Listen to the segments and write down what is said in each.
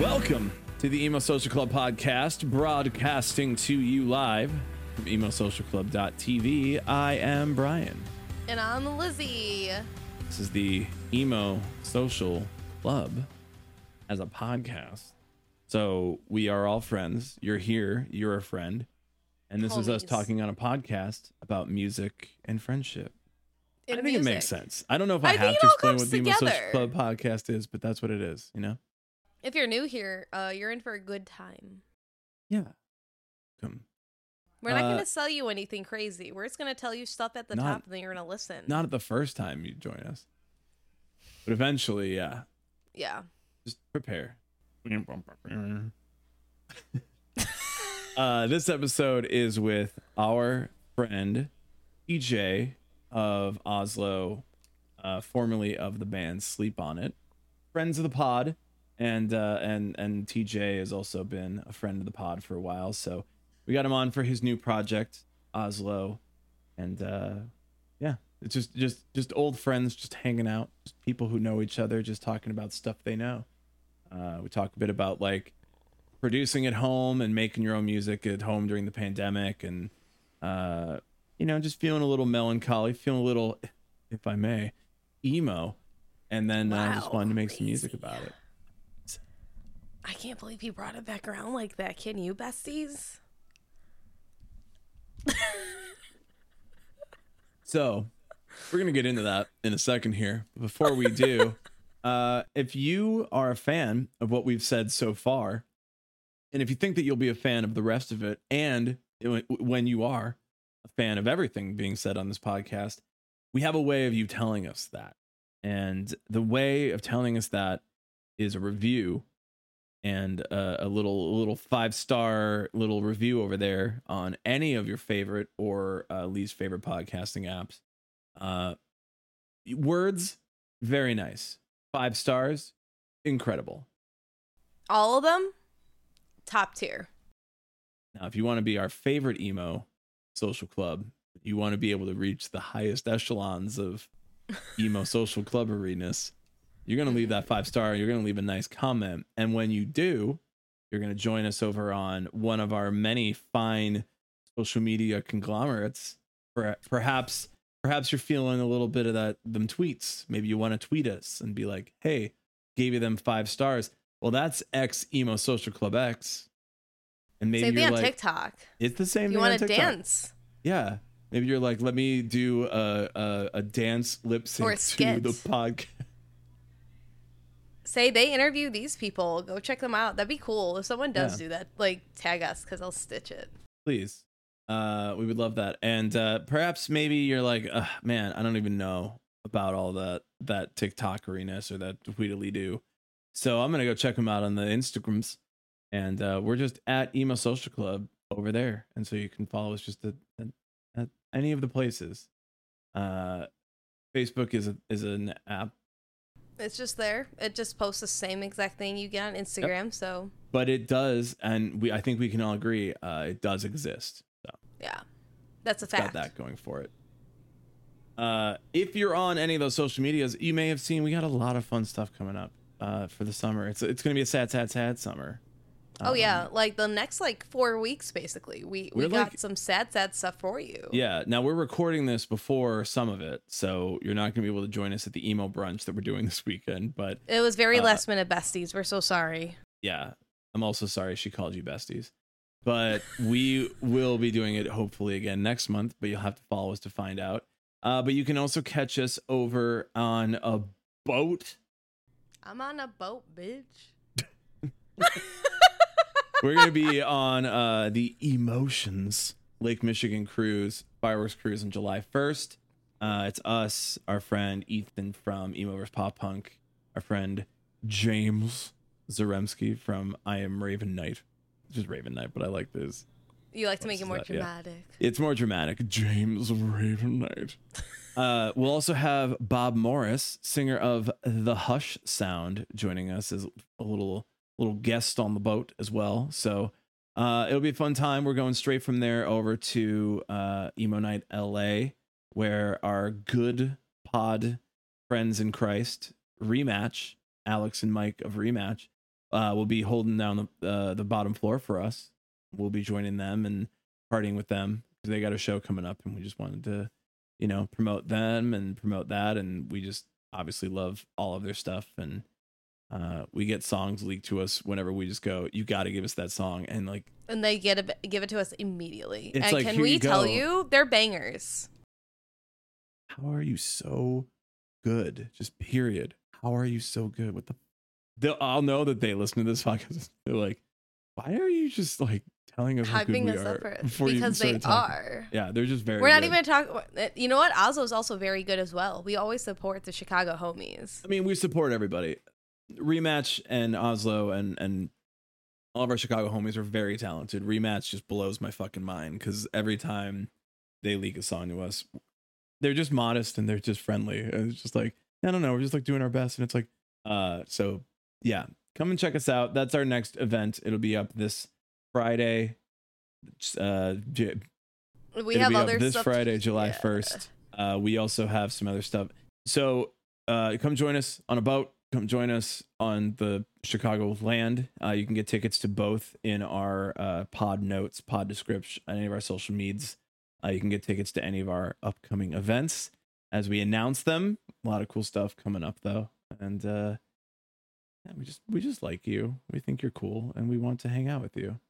Welcome to the Emo Social Club podcast, broadcasting to you live from emosocialclub.tv. I am Brian. And I'm Lizzie. This is the Emo Social Club as a podcast. So we are all friends. You're here, you're a friend. And this is us talking on a podcast about music and friendship. In I think it makes sense. I don't know if I, I have to explain what the Emo Social. Club podcast is, but that's what it is, you know? If you're new here, uh, you're in for a good time. Yeah. Come. We're not Uh, going to sell you anything crazy. We're just going to tell you stuff at the Not- top, and then you're going to listen. Not the first time you join us. But eventually, yeah. yeah. Just prepare. uh, this episode is with our friend TJ of Oslo, uh, formerly of the band Sleep on It, friends of the pod, and uh, and and TJ has also been a friend of the pod for a while. So we got him on for his new project, Oslo, and uh, yeah, it's just just just old friends, just hanging out, just people who know each other, just talking about stuff they know. Uh, we talk a bit about like producing at home and making your own music at home during the pandemic, and uh, you know, just feeling a little melancholy, feeling a little, if I may, emo, and then uh, just Wow, wanted to make some music about it. I can't believe you brought it back around like that. Can you, besties? So we're gonna get into that in a second here. Before we do, uh, if you are a fan of what we've said so far, and if you think that you'll be a fan of the rest of it, and when you are a fan of everything being said on this podcast, we have a way of you telling us that. And the way of telling us that is a review and uh, a little a little five star little review over there on any of your favorite or uh, least favorite podcasting apps. Uh, words, very nice. Five stars, incredible. All of them? Top tier. Now, if you want to be our favorite emo social club, you want to be able to reach the highest echelons of emo social clubberiness, you're going to leave that five star. You're going to leave a nice comment. And when you do, you're going to join us over on one of our many fine social media conglomerates. Perhaps, perhaps you're feeling a little bit of that, them tweets. Maybe you want to tweet us and be like, hey, gave you them five stars. Well, that's X emo social club X. And maybe Same thing you're on like, TikTok. it's the same If you want to dance. Yeah. Maybe you're like, let me do a a, a dance lip sync to the podcast. Say they interview these people. Go check them out. That'd be cool. If someone does Yeah. do that, like tag us because I'll stitch it. Please. Uh, we would love that. And uh, perhaps maybe you're like, man, I don't even know about all that that TikTokeriness or that tweedly do. So I'm gonna go check them out on the Instagrams, and uh, we're just at Emo Social Club over there, and so you can follow us just at, at, at any of the places. Uh, Facebook is a, is an app It's just there. It just posts the same exact thing you get on Instagram. So but it does and we i think we can all agree uh it does exist so yeah, that's a it's got fact. that going for it uh if you're on any of those social medias you may have seen we got a lot of fun stuff coming up uh for the summer it's it's gonna be a sad sad sad summer Oh Um, yeah, like the next like four weeks, basically. We we got like- some sad, sad stuff for you. yeah now we're recording this before some of it so you're not gonna be able to join us at the emo brunch that we're doing this weekend but It was very Uh, last minute, besties. We're so sorry. yeah i'm also sorry she called you besties but we will be doing it hopefully again next month but you'll have to follow us to find out uh, but you can also catch us over on a boat I'm on a boat, bitch. we're going to be on uh, the EMOceans lake michigan cruise fireworks cruise on july 1st uh, it's us our friend ethan from emo vs pop punk our friend james zaremski from i am raven knight just raven knight but i like this You like to make it more that, yeah. dramatic. It's more dramatic. James Raven Knight. Uh, we'll also have Bob Morris, singer of the Hush Sound, joining us as a little little guest on the boat as well. So uh, it'll be a fun time. We're going straight from there over to uh, Emo Night LA, where our good pod friends in Christ rematch, Alex and Mike of rematch, uh, will be holding down the uh, the bottom floor for us. We'll be joining them and partying with them they got a show coming up, and we just wanted to, you know, promote them and promote that, and we just obviously love all of their stuff and. Uh, we get songs leaked to us whenever we just go. You got to give us that song, and like And they get a, give it to us immediately. And like, can we you tell you they're bangers? how are you so good? Just period. How are you so good? What the? They'll, I'll know that they listen to this podcast. They're like, why are you just like telling us how good Hyping we us are up for it before you even because they are. Yeah, they're just very. We're not good. even talking. You know what? Oslo's also very good as well. We always support the Chicago homies. I mean, we support everybody. Rematch and Oslo and and all of our Chicago homies are very talented. Rematch just blows my fucking mind because every time they leak a song to us, they're just modest and they're just friendly. And It's just like I don't know, we're just like doing our best, and it's like, uh, so yeah, come and check us out. That's our next event. It'll be up this Friday. Uh, J- We have other this stuff. Friday, July yeah. 1st. Uh, we also have some other stuff. So uh, come join us on a boat. Come join us on the Chicago land. Uh, you can get tickets to both in our uh, pod notes, pod description, any of our social medias. Uh, you can get tickets to any of our upcoming events as we announce them. A lot of cool stuff coming up though, and uh, yeah, we just we just like you. We think you're cool, and we want to hang out with you.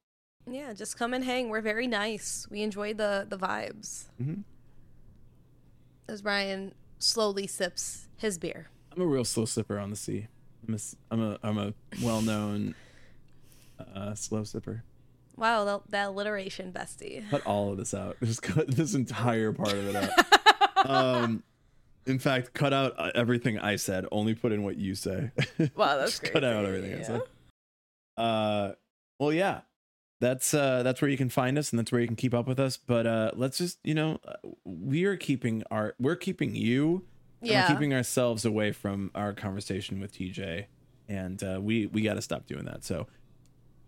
Yeah, just come and hang. We're very nice. We enjoy the the vibes. Mhm. As Brian slowly sips his beer. I'm a real slow sipper on the sea. I'm a I'm a I'm a well known uh, slow sipper. Wow, that, that alliteration, bestie. Cut all of this out. Just cut this entire part of it out. Um, in fact, cut out uh, everything I said. Only put in what you say. Wow, that's Just cut out everything I said. Uh, well, yeah, that's uh that's where you can find us, and that's where you can keep up with us. But uh, let's just you know, uh, we are keeping our we're keeping you Yeah. we're keeping ourselves away from our conversation with TJ, and uh, we we got to stop doing that. So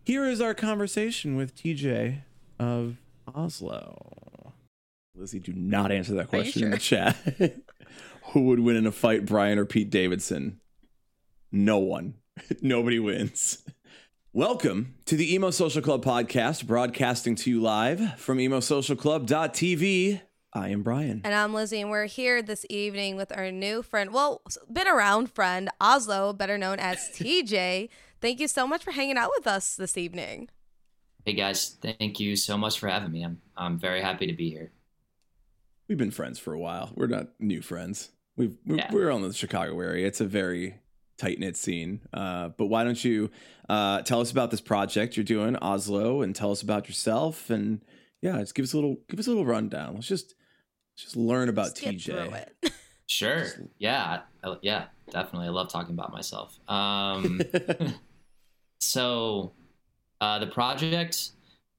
here is our conversation with TJ of Oslo. Lizzie, do not answer that question in the chat. Who would win in a fight, Brian or Pete Davidson? No one. Nobody wins. Welcome to the Emo Social Club podcast, broadcasting to you live from emosocialclub.tv. I am Brian. And I'm Lizzie, and we're here this evening with our new friend, well, been around friend, Oslo, better known as TJ. Thank you so much for hanging out with us this evening. Hey guys, thank you so much for having me. I'm I'm very happy to be here. We've been friends for a while. We're not new friends. We've we're, Yeah. we're on the Chicago area. It's a very tight knit scene. Uh, but why don't you uh, tell us about this project you're doing, Oslo, and tell us about yourself and yeah, just give us a little give us a little rundown. Let's just let's just learn about Let's get TJ. it. Sure. Yeah. I, yeah. Definitely. I love talking about myself. Um, so, uh, the project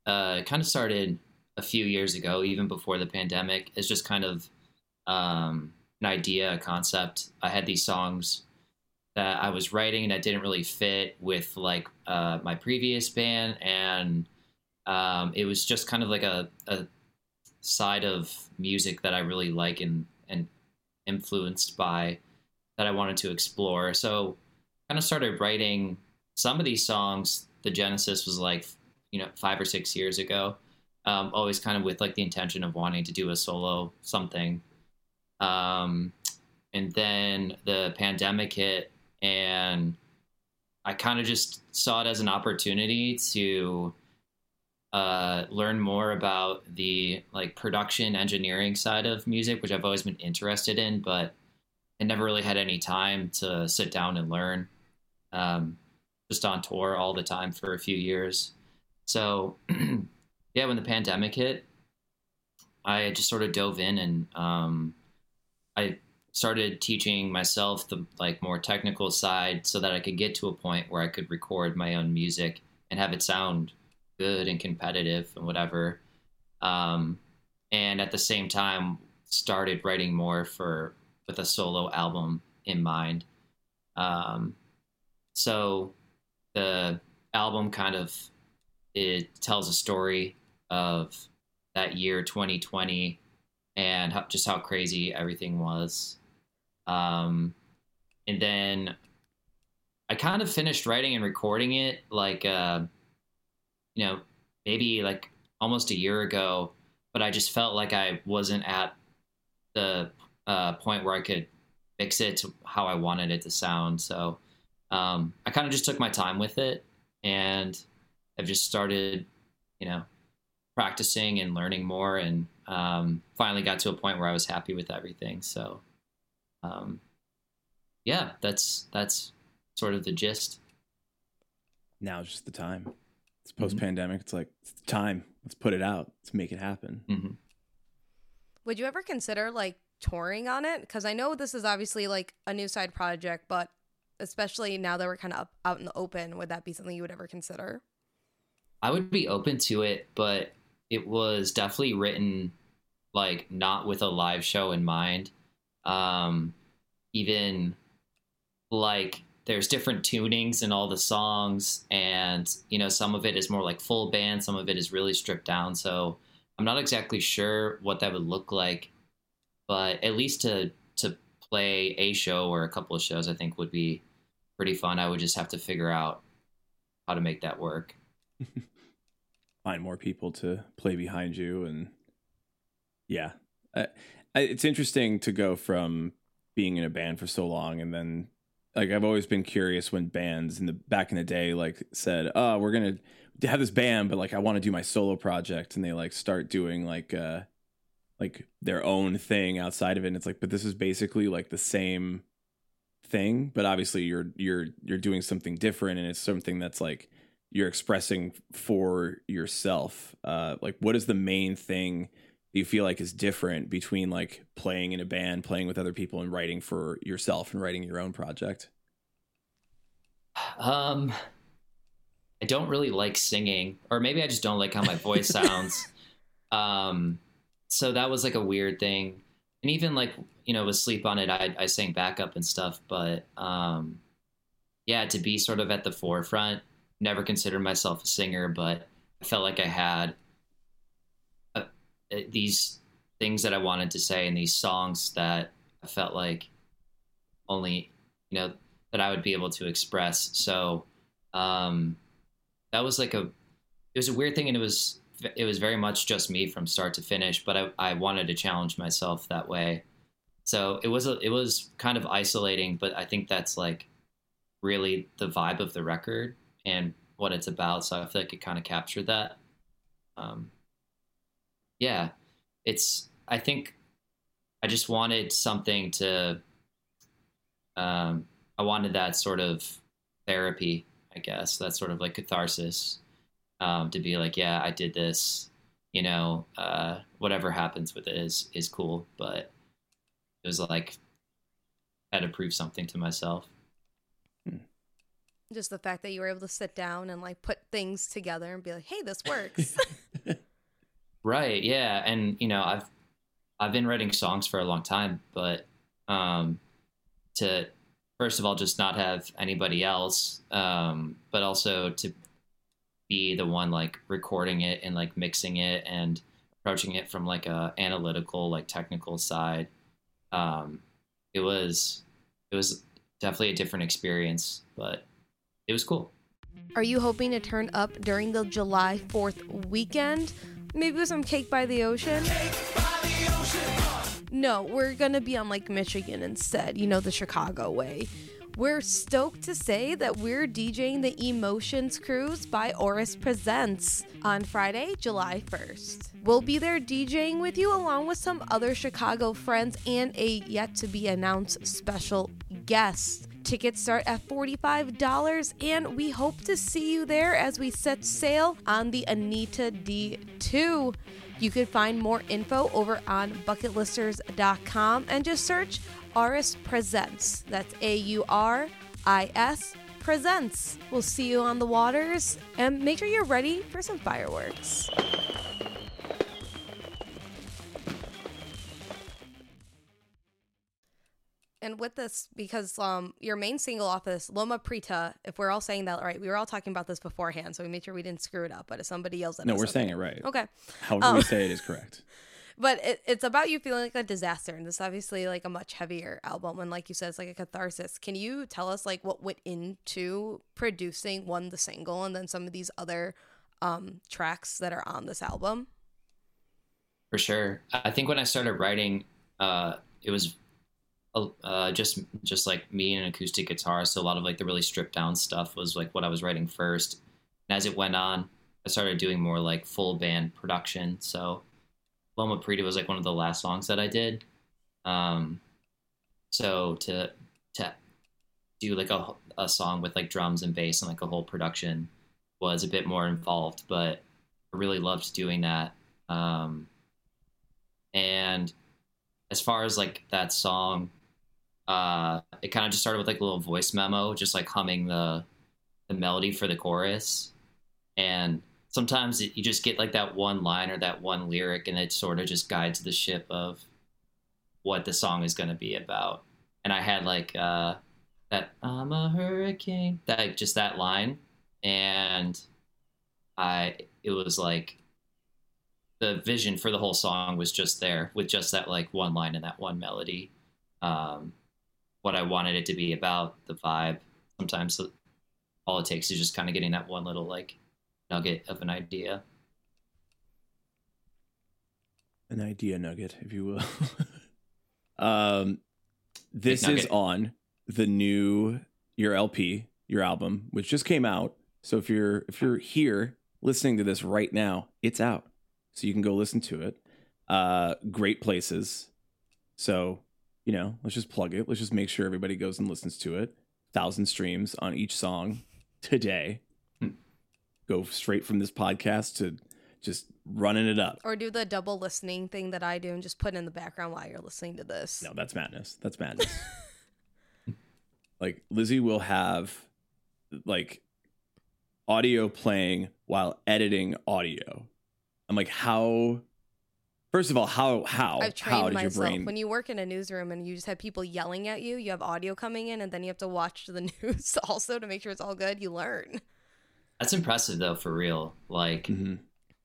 uh, kind of started a few years ago, even before the pandemic. It's just kind of um, an idea, a concept. I had these songs that I was writing that didn't really fit with like uh, my previous band, and um, it was just kind of like a, a side of music that I really like and and influenced by that I wanted to explore. So kind of started writing some of these songs. The genesis was like, you know, five or six years ago. Um, always kind of with like the intention of wanting to do a solo something. Um, and then the pandemic hit, and I kind of just saw it as an opportunity to uh, learn more about the like production engineering side of music, which I've always been interested in, but I never really had any time to sit down and learn. Um, just on tour all the time for a few years. So, yeah, when the pandemic hit, I just sort of dove in and um, I started teaching myself the like more technical side so that I could get to a point where I could record my own music and have it sound good and competitive and whatever. um, and at the same time started writing more for with a solo album in mind. Um, so the album kind of it tells a story of that year 2020 and how, just how crazy everything was. Um, and then I kind of finished writing and recording it like, uh, you know, maybe like almost a year ago, but I just felt like I wasn't at the uh, point where I could mix it to how I wanted it to sound. So um, I kind of just took my time with it and I've just started, you know, practicing and learning more and um, finally got to a point where I was happy with everything. So, um, yeah, that's that's sort of the gist. Now's just the time. It's post pandemic. It's like it's time. Let's put it out. Let's make it happen. Mm-hmm. Would you ever consider like touring on it? Because I know this is obviously like a new side project, but especially now that we're kind of out in the open, would that be something you would ever consider? I would be open to it, but it was definitely written like not with a live show in mind. Um, even like there's different tunings in all the songs, and you know some of it is more like full band, some of it is really stripped down. So I'm not exactly sure what that would look like, but at least to to play a show or a couple of shows, I think would be pretty fun. I would just have to figure out how to make that work. Find more people to play behind you, and yeah, I, I, it's interesting to go from being in a band for so long, and then like I've always been curious when bands in the back in the day like said, "Oh, we're gonna have this band, but like I want to do my solo project," and they like start doing like uh like their own thing outside of it. And it's like, but this is basically like the same thing, but obviously you're you're you're doing something different, and it's something that's like you're expressing for yourself. Uh, like, what is the main thing you feel like is different between like playing in a band, playing with other people, and writing for yourself and writing your own project? Um, I don't really like singing, or maybe I just don't like how my voice sounds. um, so that was like a weird thing, and even like you know with sleep on it, I I sang backup and stuff, but um, yeah, to be sort of at the forefront never considered myself a singer, but I felt like I had these things that I wanted to say and these songs that I felt like only, you know, that I would be able to express. So um, that was like a, it was a weird thing, and it was it was very much just me from start to finish. But I I wanted to challenge myself that way. So it was a it was kind of isolating, but I think that's like really the vibe of the record and what it's about. So I feel like it kind of captured that. Um, yeah, it's. I think I just wanted something to. Um, I wanted that sort of therapy, I guess. That sort of like catharsis um, to be like, yeah, I did this. You know, uh, whatever happens with it is is cool, but it was like I had to prove something to myself just the fact that you were able to sit down and like put things together and be like hey this works right yeah and you know i've i've been writing songs for a long time but um to first of all just not have anybody else um but also to be the one like recording it and like mixing it and approaching it from like a analytical like technical side um it was it was definitely a different experience but it was cool. Are you hoping to turn up during the July 4th weekend? Maybe with some cake by the ocean? No, we're gonna be on Lake Michigan instead, you know, the Chicago way. We're stoked to say that we're DJing the EMOceans Cruise by Auris Presents on Friday, July 1st. We'll be there DJing with you along with some other Chicago friends and a yet to be announced special guest. Tickets start at $45, and we hope to see you there as we set sail on the Anita Dee II. You can find more info over on bucketlisters.com and just search Auris Presents. That's A U R I S Presents. We'll see you on the waters and make sure you're ready for some fireworks. And with this, because um, your main single off this, Loma Preta, if we're all saying that right, we were all talking about this beforehand, so we made sure we didn't screw it up. But if somebody yells at No, us, we're okay. saying it right. Okay. However we say it is correct. But it, it's about you feeling like a disaster, and it's obviously like a much heavier album. And like you said, it's like a catharsis. Can you tell us like what went into producing one the single, and then some of these other um, tracks that are on this album? For sure. I think when I started writing, uh, it was uh, just just like me and an acoustic guitar. So a lot of like the really stripped down stuff was like what I was writing first. And as it went on, I started doing more like full band production. So Loma Preta was like one of the last songs that I did. Um, so to to do like a a song with like drums and bass and like a whole production was a bit more involved, but I really loved doing that. Um, and as far as like that song, uh, it kind of just started with like a little voice memo, just like humming the the melody for the chorus. And sometimes it, you just get like that one line or that one lyric, and it sort of just guides the ship of what the song is going to be about. And I had like uh, that "I'm a hurricane," that just that line, and I it was like the vision for the whole song was just there with just that like one line and that one melody. Um, what I wanted it to be about, the vibe. Sometimes all it takes is just kind of getting that one little like nugget of an idea. An idea nugget, if you will. um, this is on the new your LP, your album, which just came out. So if you're if you're here listening to this right now, it's out. So you can go listen to it. Uh, great places. So you know, let's just plug it. Let's just make sure everybody goes and listens to it. Thousand streams on each song today. Hmm. Go straight from this podcast to just running it up. Or do the double listening thing that I do and just put it in the background while you're listening to this. No, that's madness. That's madness. like Lizzie will have like audio playing while editing audio. I'm like, how? First of all, how how I've how trained did your myself. brain? When you work in a newsroom and you just have people yelling at you, you have audio coming in, and then you have to watch the news also to make sure it's all good. You learn. That's impressive though, for real. Like Mhm.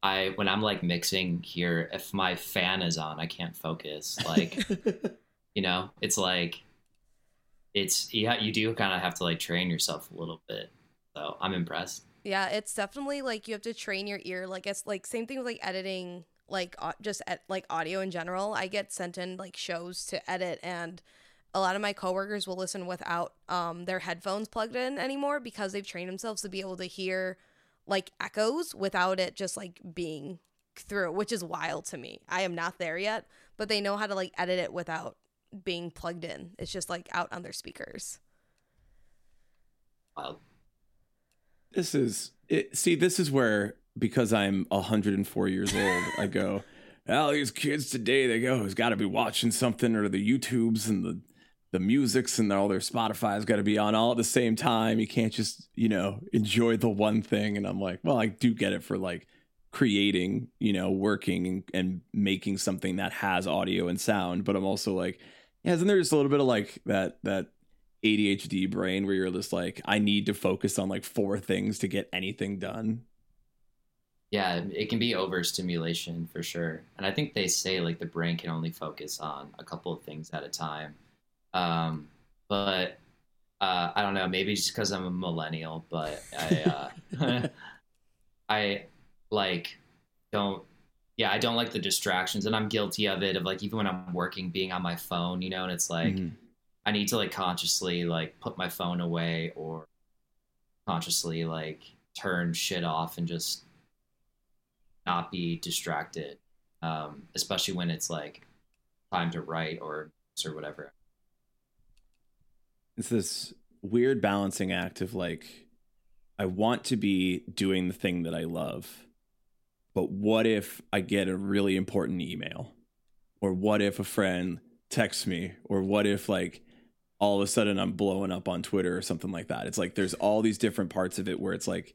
I when I'm like mixing here, if my fan is on, I can't focus. Like you know, it's like it's yeah, you do kind of have to like train yourself a little bit. So I'm impressed. Yeah, it's definitely like you have to train your ear. Like it's like same thing with like editing, like au- just at like audio in general. I get sent in like shows to edit, and a lot of my coworkers will listen without um their headphones plugged in anymore because they've trained themselves to be able to hear like echoes without it just like being through, which is wild to me. I am not there yet, but they know how to like edit it without being plugged in. It's just like out on their speakers. Wow. this is it, see. This is where because I'm 104 years old, I go. Well, these kids today, they go, has got to be watching something, or the YouTubes and the the music's and all their Spotify's got to be on all at the same time. You can't just, you know, enjoy the one thing. And I'm like, well, I do get it for like creating, you know, working and, and making something that has audio and sound. But I'm also like, yeah, isn't there just a little bit of like that that ADHD brain where you're just like, I need to focus on like four things to get anything done. Yeah, it can be overstimulation for sure. And I think they say like the brain can only focus on a couple of things at a time. Um, but uh, I don't know, maybe just because I'm a millennial, but I, uh, I like don't, yeah, I don't like the distractions and I'm guilty of it of like, even when I'm working, being on my phone, you know, and it's like, Mhm. I need to like consciously like put my phone away or consciously like turn shit off and just not be distracted. Um, especially when it's like time to write or or whatever. it's this weird balancing act of like I want to be doing the thing that I love, but what if I get a really important email? Or what if a friend texts me? Or what if like all of a sudden I'm blowing up on Twitter or something like that? It's like there's all these different parts of it where it's like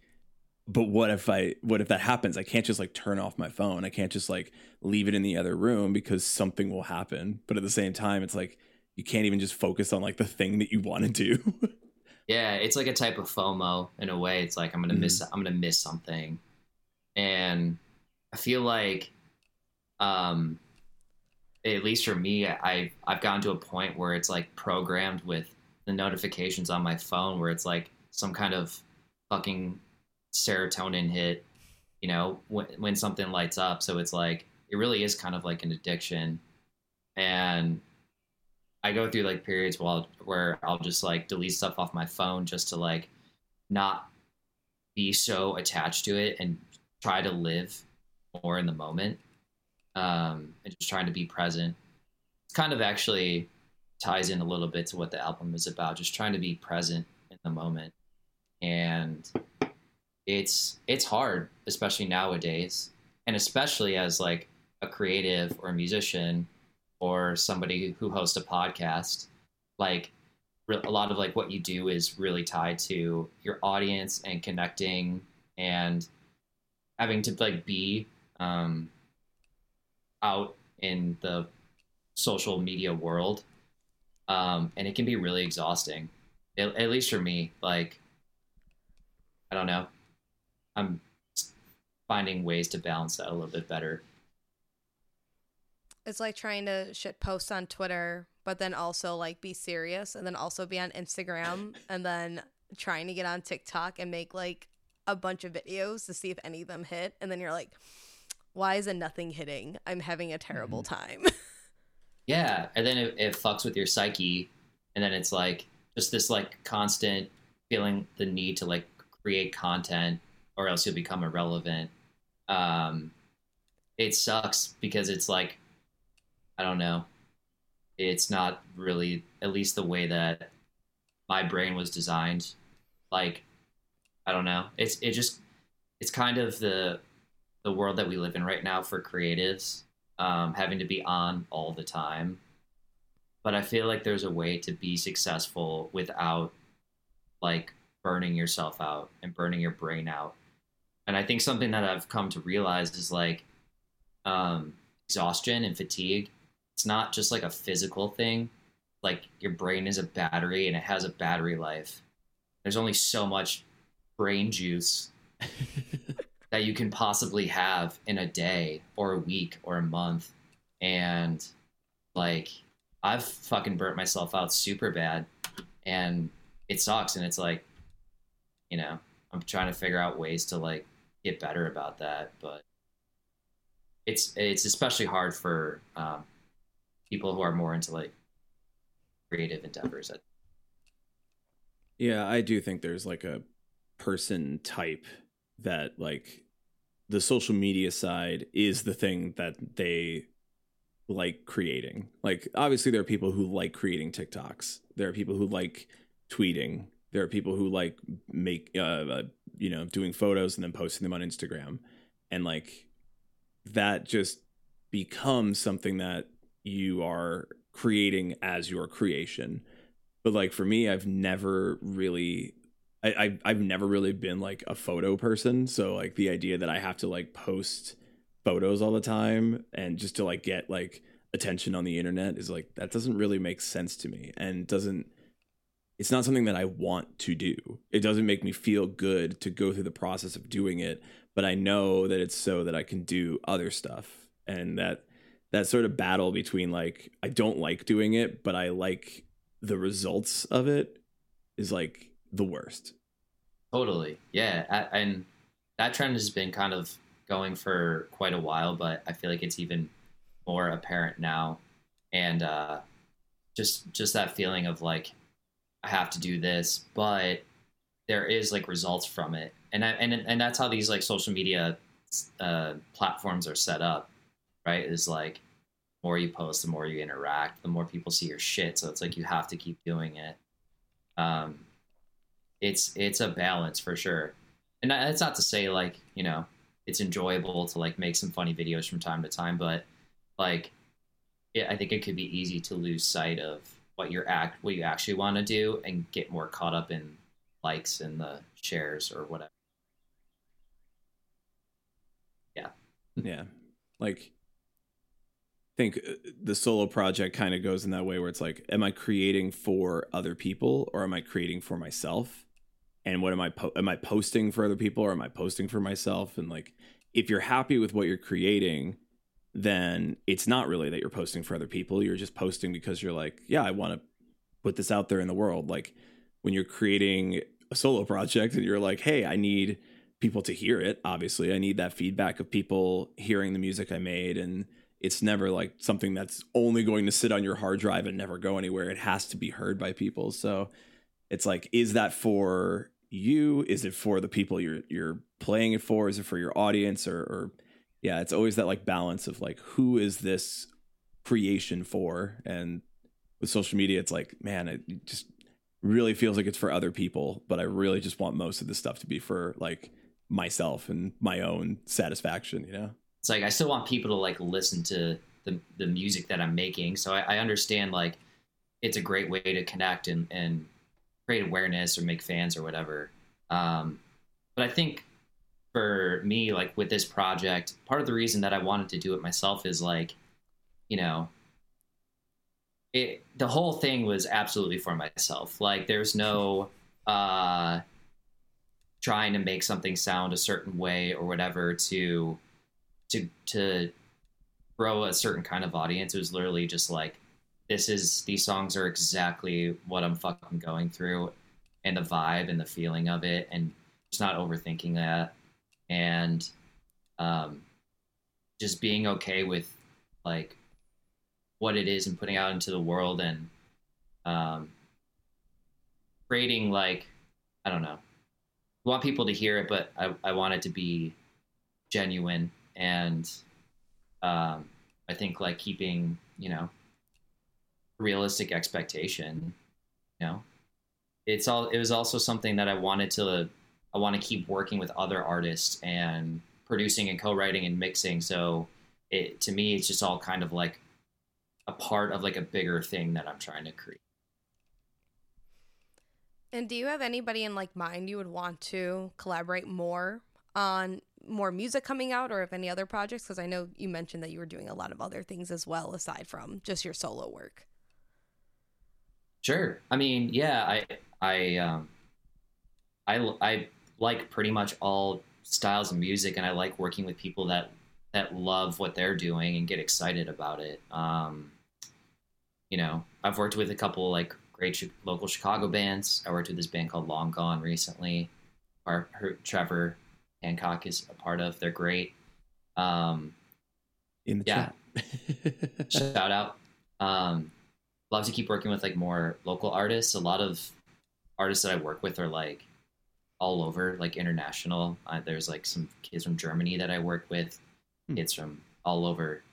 but what if I what if that happens? I can't just like turn off my phone. I can't just like leave it in the other room because something will happen. But at the same time it's like you can't even just focus on like the thing that you want to do. yeah, it's like a type of FOMO in a way. It's like I'm gonna Mhm. miss I'm gonna miss something, and I feel like, um, at least for me, I I've gotten to a point where it's like programmed with the notifications on my phone, where it's like some kind of fucking serotonin hit, you know, when when something lights up. So it's like it really is kind of like an addiction, and I go through like periods while where I'll just like delete stuff off my phone just to like not be so attached to it and try to live more in the moment um, and just trying to be present. It's kind of actually ties in a little bit to what the album is about, just trying to be present in the moment. And it's it's hard, especially nowadays, and especially as like a creative or a musician or somebody who hosts a podcast like a lot of like what you do is really tied to your audience and connecting and having to like be um, out in the social media world. Um, and it can be really exhausting. At least for me like i don't know i'm finding ways to balance that a little bit better It's like trying to shit post on Twitter, but then also like be serious and then also be on Instagram and then trying to get on TikTok and make like a bunch of videos to see if any of them hit. And then you're like, why is it nothing hitting? I'm having a terrible mm-hmm. time. Yeah, and then it, it fucks with your psyche, and then it's like just this like constant feeling the need to like create content, or else you'll become irrelevant. Um, it sucks because it's like, I don't know, it's not really at least the way that my brain was designed. Like, I don't know, it's it just it's kind of the the world that we live in right now for creatives um, having to be on all the time. But I feel like there's a way to be successful without like burning yourself out and burning your brain out. And I think something that I've come to realize is like um, exhaustion and fatigue. It's not just like a physical thing. Like your brain is a battery and it has a battery life. There's only so much brain juice that you can possibly have in a day or a week or a month. And like, I've fucking burnt myself out super bad and it sucks. And it's like, you know, I'm trying to figure out ways to like get better about that. But it's, it's especially hard for um, people who are more into like creative endeavors. Yeah, I do think there's like a person type that like the social media side is the thing that they like creating. Like obviously there are people who like creating TikToks. There are people who like tweeting. There are people who like make uh, uh you know doing photos and then posting them on Instagram. And like that just becomes something that you are creating as your creation. But like for me, I've never really I, I I've never really been like a photo person. So like the idea that I have to like post photos all the time and just to like get like attention on the internet is like that doesn't really make sense to me and doesn't it's not something that I want to do. It doesn't make me feel good to go through the process of doing it, but I know that it's so that I can do other stuff and that that sort of battle between like I don't like doing it, but I like the results of it is like the worst. Totally. Yeah. a- And that trend has been kind of going for quite a while, but I feel like it's even more apparent now. And uh, just just that feeling of like I have to do this, but there is like results from it. And I, and and that's how these like social media uh, platforms are set up, right? Is like the more you post, the more you interact, the more people see your shit. So it's like you have to keep doing it. Um, it's it's a balance for sure and that's not to say like you know it's enjoyable to like make some funny videos from time to time but like i think it could be easy to lose sight of what you're act what you actually want to do and get more caught up in likes and the shares or whatever Yeah. Yeah. Like think uh, the solo project kind of goes in that way where it's like, am I creating for other people or am I creating for myself? And what am I po- am I posting for other people or am I posting for myself? And like, if you're happy with what you're creating, then it's not really that you're posting for other people. You're just posting because you're like, yeah, I want to put this out there in the world. Like when you're creating a solo project and you're like, hey, I need people to hear it. Obviously, I need that feedback of people hearing the music I made and it's never like something that's only going to sit on your hard drive and never go anywhere. It has to be heard by people. So it's like, is that for you? Is it for the people you're you're playing it for? Is it for your audience? Or, or yeah, it's always that like balance of like who is this creation for? And with social media, it's like, man, it just really feels like it's for other people, but I really just want most of this stuff to be for like myself and my own satisfaction, you know? it's like I still want people to like listen to the the music that I'm making. So I, I understand like it's a great way to connect and and create awareness or make fans or whatever. Um, but I think for me, like with this project, part of the reason that I wanted to do it myself is like, you know, it the whole thing was absolutely for myself. Like there's no uh trying to make something sound a certain way or whatever to to to grow a certain kind of audience. It was literally just like this is these songs are exactly what I'm fucking going through and the vibe and the feeling of it and just not overthinking that and um just being okay with like what it is and putting out into the world and um creating like I don't know. I want people to hear it, but I, I want it to be genuine and um, I think like keeping you know realistic expectation. You know, it's all. It was also something that I wanted to. I want to keep working with other artists and producing and co-writing and mixing. So it to me, it's just all kind of like a part of like a bigger thing that I'm trying to create. And do you have anybody in like mind you would want to collaborate more on more music coming out or if any other projects? Because I know you mentioned that you were doing a lot of other things as well aside from just your solo work. Sure. I mean, yeah, I I um I I like pretty much all styles of music and I like working with people that that love what they're doing and get excited about it. Um you know, I've worked with a couple like great local Chicago bands. I worked with this band called Long Gone recently. Our, Trevor Hancock is a part of. They're great. Um, In the yeah. chat. Shout out. Um, love to keep working with like more local artists. A lot of artists that I work with are like all over, like international. Uh, there's like some kids from Germany that I work with, hmm. kids from all over.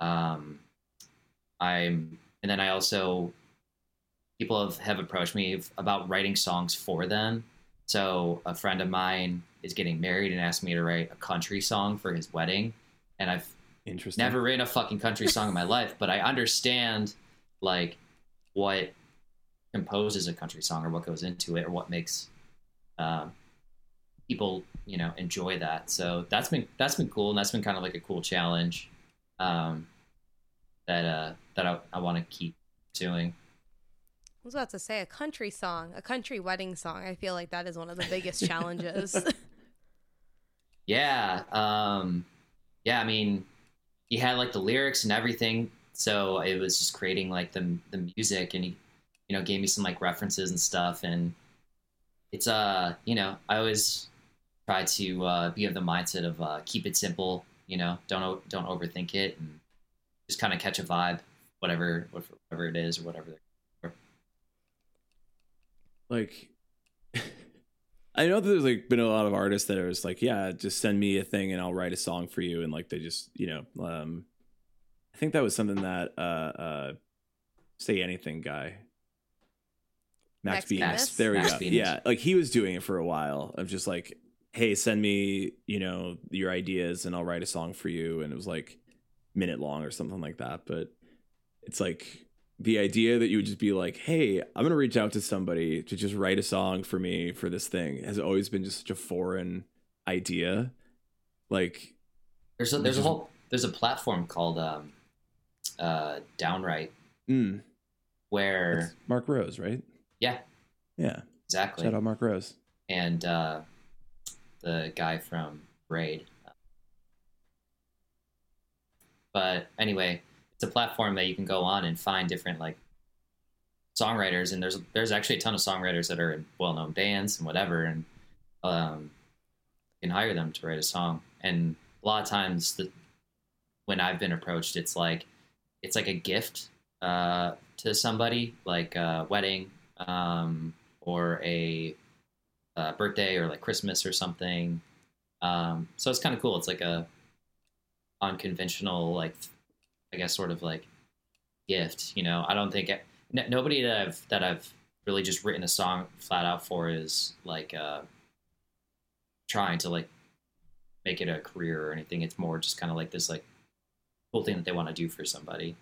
Um, I'm, and then I also people have, have approached me about writing songs for them. So a friend of mine is getting married and asked me to write a country song for his wedding. And I've Interesting. never written a fucking country song in my life, but I understand like what composes a country song or what goes into it or what makes um, people, you know, enjoy that. So that's been that's been cool and that's been kind of like a cool challenge um, that uh, that I, I want to keep doing. I was about to say a country song, a country wedding song. I feel like that is one of the biggest challenges. Yeah. Um, yeah. I mean, he had like the lyrics and everything. So it was just creating like the, the music and he, you know, gave me some like references and stuff. And it's, uh, you know, I always try to, uh, be of the mindset of, uh, keep it simple, you know, don't, don't overthink it and just kind of catch a vibe, whatever, whatever it is or whatever. Like, I know there's like been a lot of artists that are just like, yeah, just send me a thing and I'll write a song for you, and like they just, you know, um, I think that was something that uh, uh, say anything guy, Max, Max there we Max go, yeah, like he was doing it for a while of just like, hey, send me, you know, your ideas and I'll write a song for you, and it was like minute long or something like that, but it's like the idea that you would just be like, "Hey, I'm gonna reach out to somebody to just write a song for me for this thing," has always been just such a foreign idea. Like, there's a there's just... a whole there's a platform called um, uh, Downwrite, Mm, where that's Mark Rose, right? Yeah, Yeah. exactly, Shout out Mark Rose. and uh, the guy from Raid. But anyway, it's a platform that you can go on and find different like songwriters, and there's there's actually a ton of songwriters that are in well-known bands and whatever, and um, you can hire them to write a song. And a lot of times, the when I've been approached, it's like it's like a gift uh, to somebody, like a wedding um, or a uh, birthday or like Christmas or something. Um, so it's kind of cool. It's like a unconventional, like I guess, sort of like gift. You know, I don't think it, n- nobody that I've that I've really just written a song flat out for is like uh, trying to like make it a career or anything. It's more just kind of like this like cool thing that they want to do for somebody.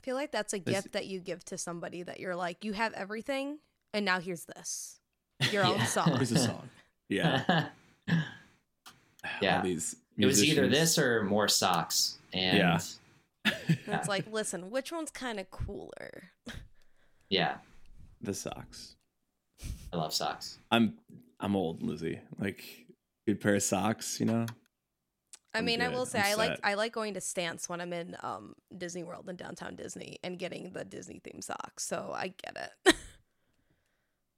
I feel like that's a This- gift that you give to somebody that you're like, you have everything, and now here's this, your own song. Here's a song. Yeah. Yeah. All these it was either this or more socks. And Yeah. It's like, listen, which one's kind of cooler? yeah, the socks. I love socks. I'm I'm old, Lizzie. Like good pair of socks, you know. I I'm mean, I will say I'm I like set. I like going to Stance when I'm in um, Disney World in downtown Disney and getting the Disney theme socks. So I get it.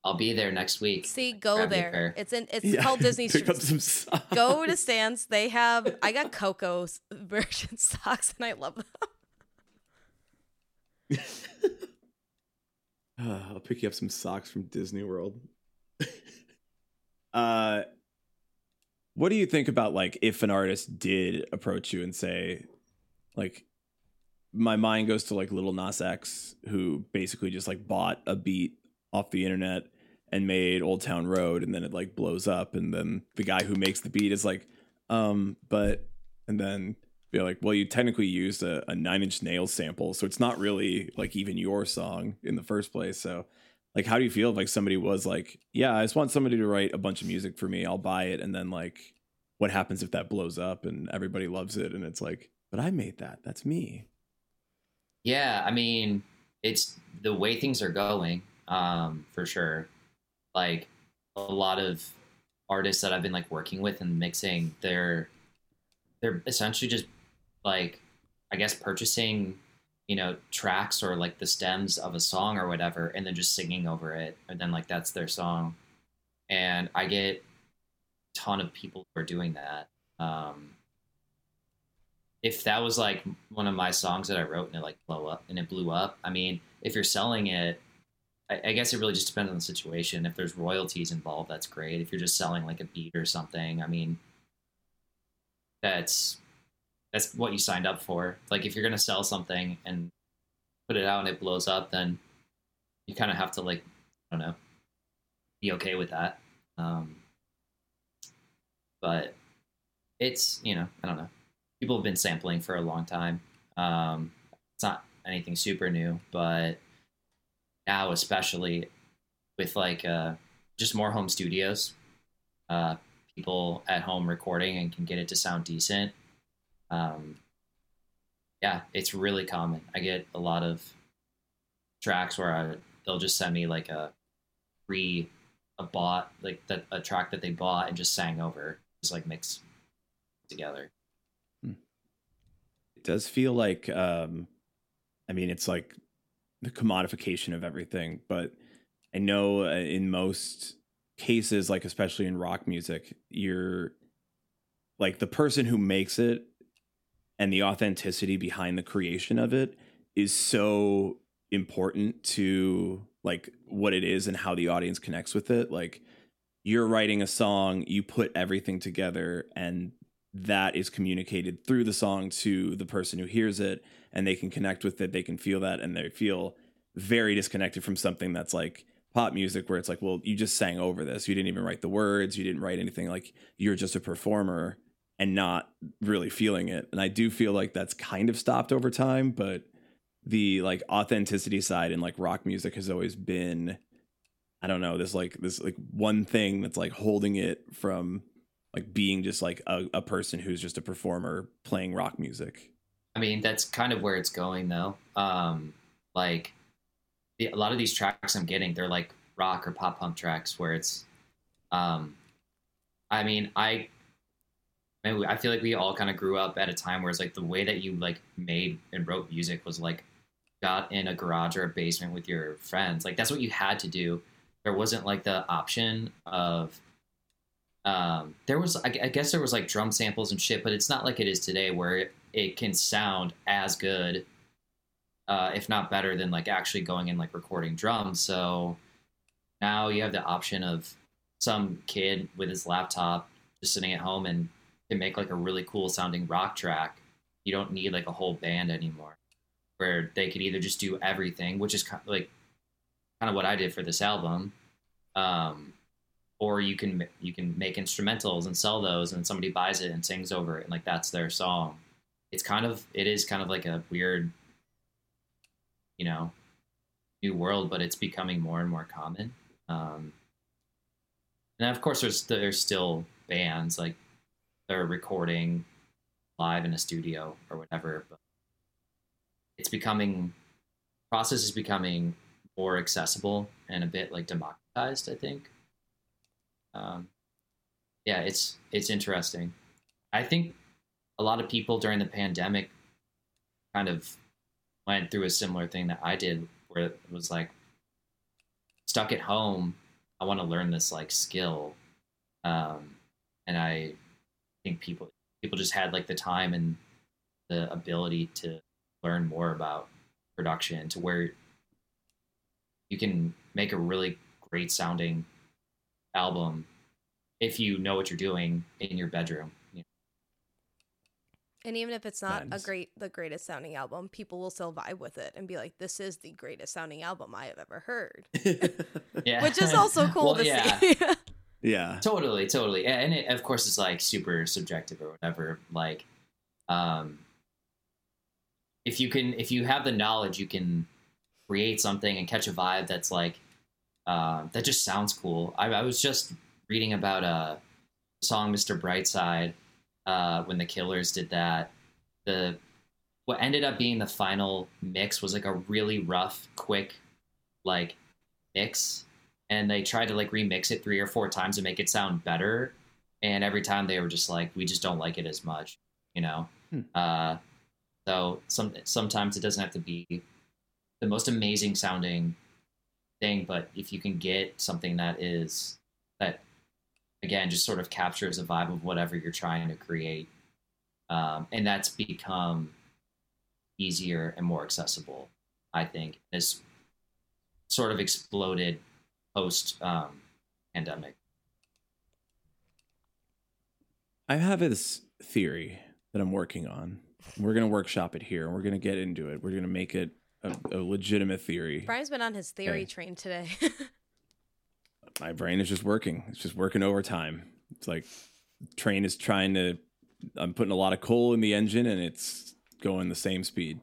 I'll be there next week. See, go Grab there. It's in it's Yeah. called Disney. Pick up Street. some socks. Go to Stance. They have I got Coco's version socks and I love them. Uh, I'll pick you up some socks from Disney World. uh, what do you think about like if an artist did approach you and say, like, my mind goes to like Lil Nas X, who basically just like bought a beat off the internet and made Old Town Road, and then it like blows up, and then the guy who makes the beat is like, um, but, and then be like, well, you technically used a, a Nine Inch Nails sample, so it's not really like even your song in the first place. So, like, how do you feel if like somebody was like, yeah, I just want somebody to write a bunch of music for me, I'll buy it, and then like, what happens if that blows up and everybody loves it, and it's like, but I made that, that's me. Yeah, I mean, it's the way things are going, um, for sure. Like a lot of artists that I've been like working with and mixing, they're they're essentially just like I guess purchasing, you know, tracks or like the stems of a song or whatever, and then just singing over it, and then like that's their song. And I get a ton of people who are doing that. Um, if that was like one of my songs that I wrote and it like blow up and it blew up, I mean, if you're selling it, I, I guess it really just depends on the situation. If there's royalties involved, that's great. If you're just selling like a beat or something, I mean, that's that's what you signed up for. Like if you're gonna sell something and put it out and it blows up, then you kind of have to like I don't know, be okay with that. Um, but it's you know I don't know. People have been sampling for a long time. Um, it's not anything super new, but now especially with like uh, just more home studios, uh, people at home recording and can get it to sound decent. Um, yeah, it's really common. I get a lot of tracks where I, they'll just send me like a free a bought like that a track that they bought and just sang over, just like mix together. It does feel like, um, I mean, it's like the commodification of everything, but I know uh, in most cases, like especially in rock music, you're like the person who makes it and the authenticity behind the creation of it is so important to like what it is and how the audience connects with it. Like you're writing a song, you put everything together and that is communicated through the song to the person who hears it and they can connect with it they can feel that and they feel very disconnected from something that's like pop music where it's like well you just sang over this. You didn't even write the words you didn't write anything. Like you're just a performer and not really feeling it and i do feel like that's kind of stopped over time but the like authenticity side in like rock music has always been i don't know this like this like one thing that's like holding it from like being just like a, a person who's just a performer playing rock music I mean, that's kind of where it's going, though. Um, like the, a lot of these tracks I'm getting, they're like rock or pop punk tracks where it's, um, I mean, I, I feel like we all kind of grew up at a time where it's like the way that you like made and wrote music was like got in a garage or a basement with your friends. Like that's what you had to do. There wasn't like the option of um, there was I, I, guess there was like drum samples and shit, but it's not like it is today where it, it can sound as good, uh, if not better than like actually going and like recording drums. So now you have the option of some kid with his laptop just sitting at home and can make like a really cool sounding rock track. You don't need like a whole band anymore, where they could either just do everything, which is kind of like kind of what I did for this album. Um, or you can you can make instrumentals and sell those and somebody buys it and sings over it and like that's their song it's kind of it is kind of like a weird you know new world but it's becoming more and more common um and of course there's there's still bands like recording live in a studio or whatever but it's becoming process is becoming more accessible and a bit like democratized i think um, yeah, it's it's interesting. I think a lot of people during the pandemic kind of went through a similar thing that I did, where it was like stuck at home. I want to learn this like skill, um, and I think people people just had like the time and the ability to learn more about production to where you can make a really great sounding album if you know what you're doing in your bedroom. You know? And even if it's not nice. a great the greatest sounding album, people will still vibe with it and be like, "This is the greatest sounding album I have ever heard." yeah, which is also cool well, to yeah. see. Yeah, totally, totally, and it, of course it's like super subjective or whatever. Like, um, if you can, if you have the knowledge, you can create something and catch a vibe that's like uh, that just sounds cool. I, I was just reading about a song "Mr. Brightside" uh, when the Killers did that. The what ended up being the final mix was like a really rough, quick, like mix, and they tried to like remix it three or four times to make it sound better. And every time they were just like, "We just don't like it as much," you know. Hmm. Uh, so some sometimes it doesn't have to be the most amazing sounding thing, but if you can get something that is that again just sort of captures a vibe of whatever you're trying to create, um, and that's become easier and more accessible. I think has sort of exploded post um, pandemic. I have this theory that I'm working on. We're gonna workshop it here. We're gonna get into it. We're gonna make it a, a legitimate theory. Brian's been on his theory okay. train today. My brain is just working. It's just working overtime. It's like train is trying to. I'm putting a lot of coal in the engine, and it's going the same speed.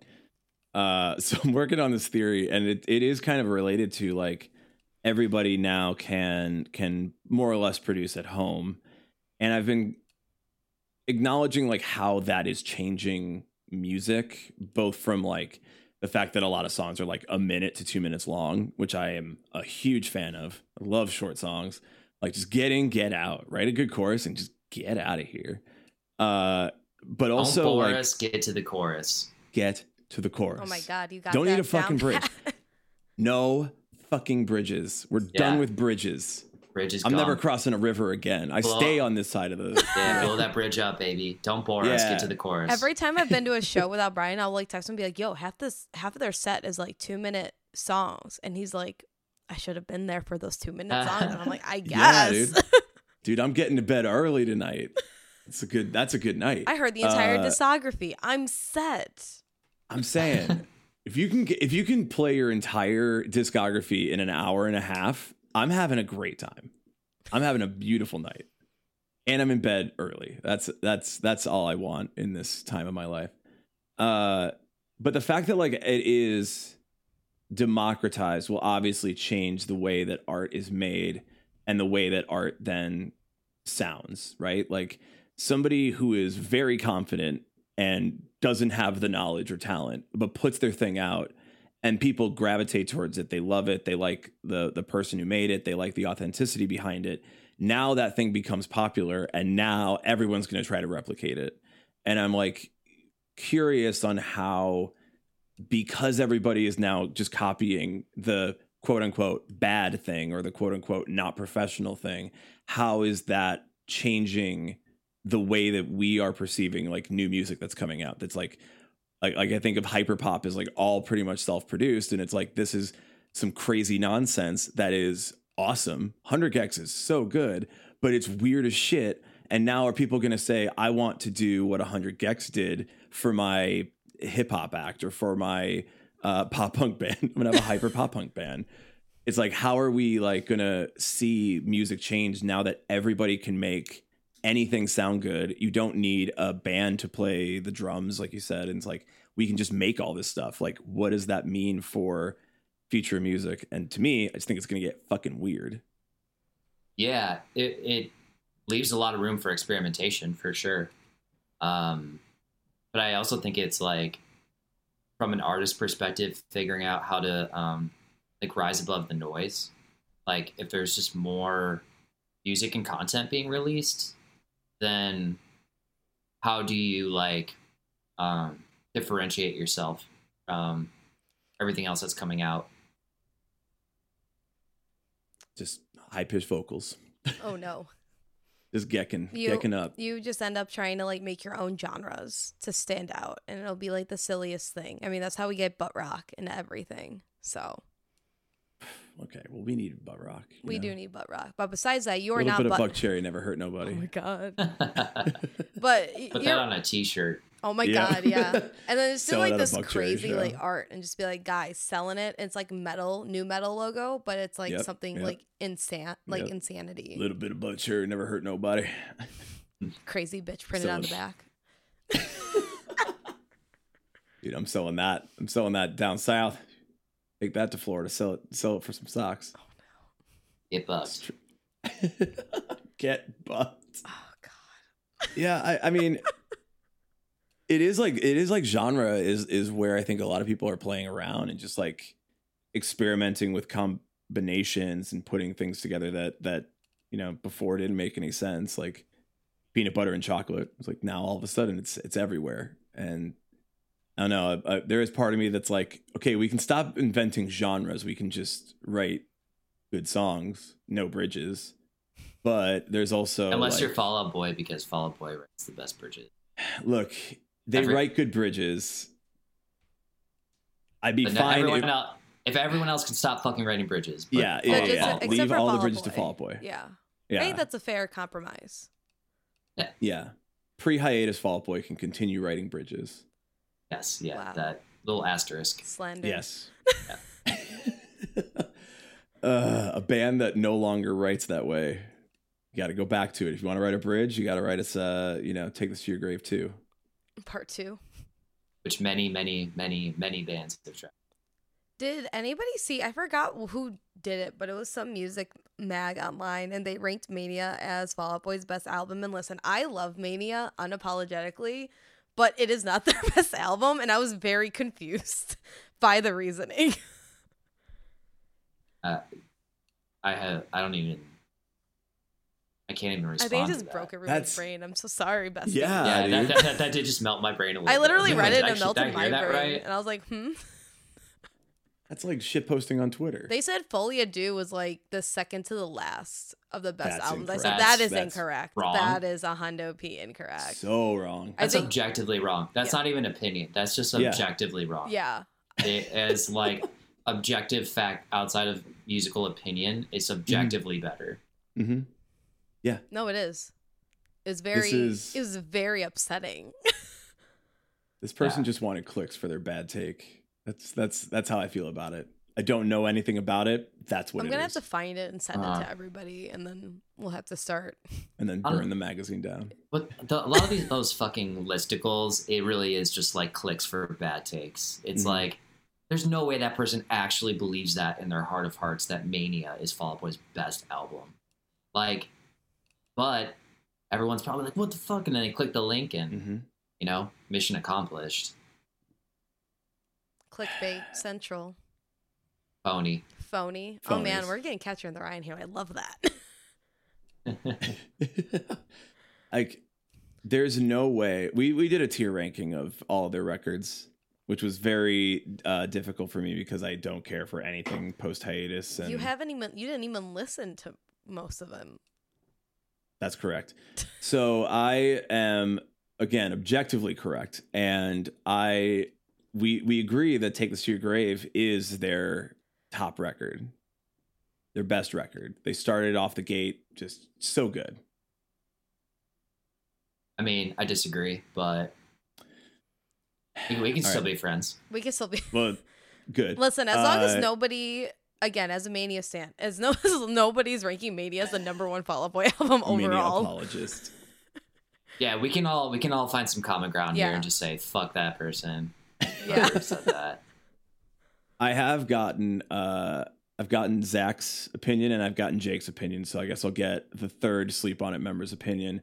Uh, so I'm working on this theory, and it, it is kind of related to like everybody now can can more or less produce at home, and I've been acknowledging like how that is changing music, both from like the fact that a lot of songs are like a minute to two minutes long, which I am a huge fan of. I love short songs. Like just get in, get out, write a good chorus, and just get out of here. Uh, but also Don't like us, get to the chorus. Get to the chorus. Oh my god, you got don't need a fucking bridge. no fucking bridges. We're yeah. done with bridges bridge is I'm gone. never crossing a river again. I blow stay on this side of the. Yeah, blow that bridge up, baby. Don't bore yeah. us. Get to the chorus. Every time I've been to a show without Brian, I'll like text him and be like, "Yo, half this, half of their set is like two minute songs," and he's like, "I should have been there for those two minute songs." And I'm like, "I guess." Yeah, dude. dude, I'm getting to bed early tonight. It's a good. That's a good night. I heard the entire uh, discography. I'm set. I'm saying. If you can if you can play your entire discography in an hour and a half, I'm having a great time. I'm having a beautiful night. And I'm in bed early. That's that's that's all I want in this time of my life. Uh but the fact that like it is democratized will obviously change the way that art is made and the way that art then sounds, right? Like somebody who is very confident and doesn't have the knowledge or talent, but puts their thing out and people gravitate towards it. They love it. They like the the person who made it. They like the authenticity behind it. Now that thing becomes popular and now everyone's going to try to replicate it. And I'm like curious on how because everybody is now just copying the quote unquote bad thing or the quote unquote not professional thing, how is that changing the way that we are perceiving like new music that's coming out? That's like like like I think of hyperpop as like all pretty much self-produced and it's like this is some crazy nonsense that is awesome. 100 gecs is so good, but it's weird as shit. And now are people going to say I want to do what 100 gecs did for my hip hop act or for my uh, pop punk band. I'm gonna have a hyper pop punk band. It's like, how are we like gonna see music change now that everybody can make anything sound good? You don't need a band to play the drums, like you said. And it's like we can just make all this stuff. Like, what does that mean for future music? And to me, I just think it's gonna get fucking weird. Yeah, it it leaves a lot of room for experimentation for sure. Um, but I also think it's like from an artist perspective, figuring out how to um, like rise above the noise. Like if there's just more music and content being released, then how do you like um, differentiate yourself from everything else that's coming out? Just high pitched vocals. Oh no. Just gecking, You- gecking up. You just end up trying to like make your own genres to stand out and it'll be like the silliest thing. I mean, that's how we get butt rock and everything. So Okay, well, we need butt rock. we know? do need butt rock. But besides that, you a are little not bit of butt buck cherry never hurt nobody. Oh my god. But y- that you're on a t-shirt. Oh my Yeah. god, yeah. And then just do like this crazy like art and just be like, guys, selling it. It's like metal, new metal logo, but it's like Yep, something yep. like insane like Yep. insanity. little bit of butt cherry never hurt nobody. Crazy bitch printed on the back. Dude, I'm selling that. I'm selling that down south. Take that to Florida. Sell it. Sell it for some socks. Oh no. Get bucked. Get bucked. Oh god. Yeah, I, I mean, it is like it is like genre is is where I think a lot of people are playing around and just like experimenting with combinations and putting things together that that you know before didn't make any sense. Like peanut butter and chocolate. It's like now all of a sudden it's it's everywhere and. I don't know. Uh, there is part of me that's like, okay, we can stop inventing genres. We can just write good songs, no bridges. But there's also Unless like, you're Fall Out Boy, because Fall Out Boy writes the best bridges. look, they Every- write good bridges. I'd be fine. everyone If, else, if everyone else can stop fucking writing bridges. but yeah, yeah, just- yeah. Except Leave for all the Fall Out bridges to Boy. Fall Out Boy. Yeah. yeah, I think that's a fair compromise. Yeah, yeah. Pre-hiatus Fall Out Boy can continue writing bridges. Yes, yeah, Wow. that little asterisk. Slender. Yes. uh, a band that no longer writes that way. You got to go back to it. If you want to write a bridge, you got to write us. Uh, you know, take this to your grave too. Part two. which many, many, many, many bands have tried. Did anybody see? I forgot who did it, but it was some music mag online, and they ranked Mania as Fall Out Boy's best album. And listen, I love Mania unapologetically, but it is not their best album, and I was very confused by the reasoning. I have, I don't even, I can't even I respond. think I just that. broke everyone's That's- brain. I'm so sorry, bestie. Yeah. Yeah, that, that, that, that did just melt my brain a little. I literally was read it and it I- melted my brain, right? and I was like, hmm. That's like shit posting on Twitter. They said Folie à Deux was like the second to the last of the best That's albums. I said that is That's incorrect. wrong. That is a hundo p incorrect. so wrong. That's think- objectively wrong. That's Yeah. not even opinion. That's just Yeah. objectively wrong. yeah, It is like objective fact outside of musical opinion. It's objectively better. Mm-hmm. Yeah. no, it is. It's very. is- It was very upsetting. This person Yeah. just wanted clicks for their bad take. That's that's that's how I feel about it. I don't know anything about it. That's what I'm gonna is. have to find it and send it Uh. to everybody, and then we'll have to start. and then Um, burn the magazine down. But the, a lot of these those fucking listicles, it really is just like clicks for bad takes. It's Mhm. like there's no way that person actually believes that in their heart of hearts that Mania is Fall Out Boy's best album. Like, but everyone's probably like, "What the fuck?" And then they click the link and hmm you know, mission accomplished. Clickbait central. Phony. Phony. Oh man, we're getting Catcher in the Rye here. I love that. like there's no way we we did a tier ranking of all their records which was very uh, difficult for me because I don't care for anything post hiatus and you haven't even you didn't even listen to most of them. that's correct. So I am again objectively correct and I we we agree that Take This to Your Grave is their top record. Their best record. They started off the gate just so good. I mean, I disagree, but we, we can All still right. be friends. We can still be Well, good. Listen, as long as Uh, nobody again, as a Mania stan, as no nobody's ranking Mania as the number one Fall Out Boy album Mania overall. apologist. Yeah, we can all we can all find some common ground here and just say fuck that person. Yeah. Said that. I have gotten uh I've gotten Zach's opinion and I've gotten Jake's opinion, so I guess I'll get the third Sleep On It member's opinion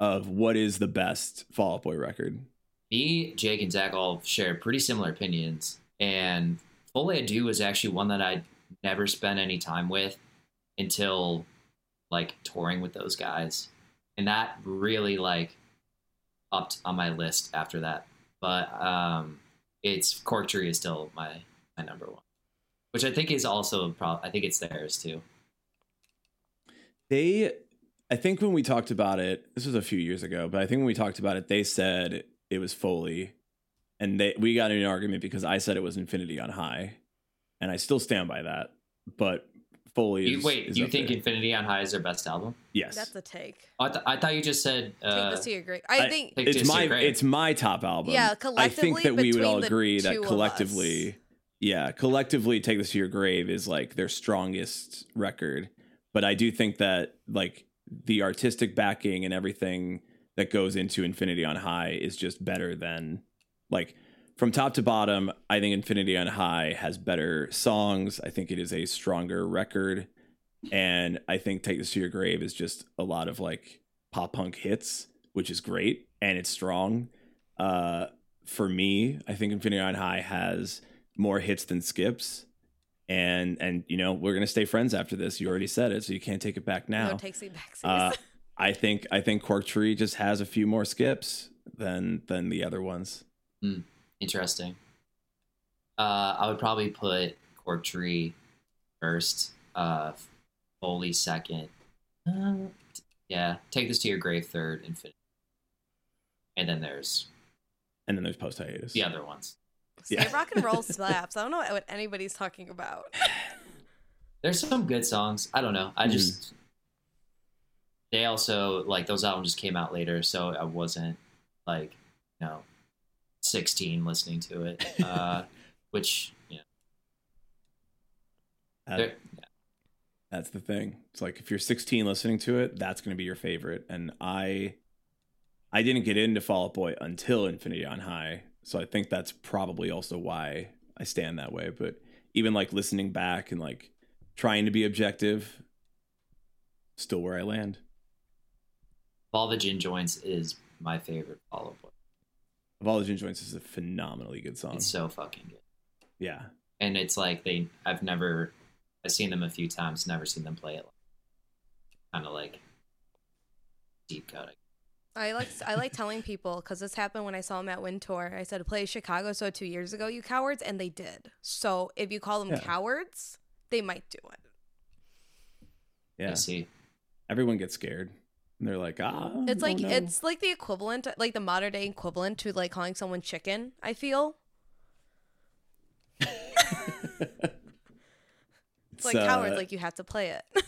of what is the best Fall Out Boy record. Me, Jake, and Zach all share pretty similar opinions, and Folie à Deux is actually one that I never spent any time with until like touring with those guys, and that really like upped on my list after that. But um, it's Cork Tree is still my my number one, which I think is also pro- I think it's theirs too. They I think when we talked about it, this was a few years ago, but I think when we talked about it, they said it was Foley. And they we got in an argument because I said it was Infinity on High. And I still stand by that. But Foley You, wait, is you up think there. Infinity on High is their best album? yes. That's a take. Oh, I, th- I thought you just said. Take Uh, this to your great. I, I- think Take it's my it's my top album. Yeah, collectively. I think that we would all agree that collectively, yeah, collectively, "Take This to Your Grave" is like their strongest record. But I do think that like the artistic backing and everything that goes into Infinity on High is just better than like from top to bottom. I think Infinity on High has better songs. I think it is a stronger record, and I think Take This to Your Grave is just a lot of like pop punk hits, which is great and it's strong. Uh, for me, I think Infinity on High has more hits than skips. And and you know we're gonna stay friends after this. You already said it, so you can't take it back no now. takes it back. Uh, I think I think Cork Tree just has a few more skips than than the other ones. Interesting. Uh, I would probably put Cork Tree first, uh, Foley second. Uh, yeah, take this to your grave third, Infinity. And then there's And then there's post hiatus. the other ones. Say yeah. rock and roll slaps. I don't know what anybody's talking about. There's some good songs. I don't know. I Mhm. just they also like those albums just came out later, so I wasn't like you know 16 listening to it. Uh, which yeah, That- they're- That's the thing. It's like if you're 16 listening to it, that's going to be your favorite. And I, I didn't get into Fall Out Boy until Infinity on High, so I think that's probably also why I stand that way. But even like listening back and like trying to be objective, still where I land. All the Gin Joints is my favorite Fall Out Boy. Of all the Gin Joints is a phenomenally good song. It's so fucking good. yeah, And it's like they I've never I've seen them a few times, never seen them play it. Kind of like deep cut. I like I like telling people because this happened when I saw them at Wintour. I said play Chicago so two years ago, you cowards, and they did. So if you call them Yeah. cowards, they might do it. yeah. I see. Everyone gets scared. And they're like, ah. It's like no." it's like the equivalent, like the modern day equivalent to like calling someone chicken. I feel It's, like cowards, uh, like you have to play it.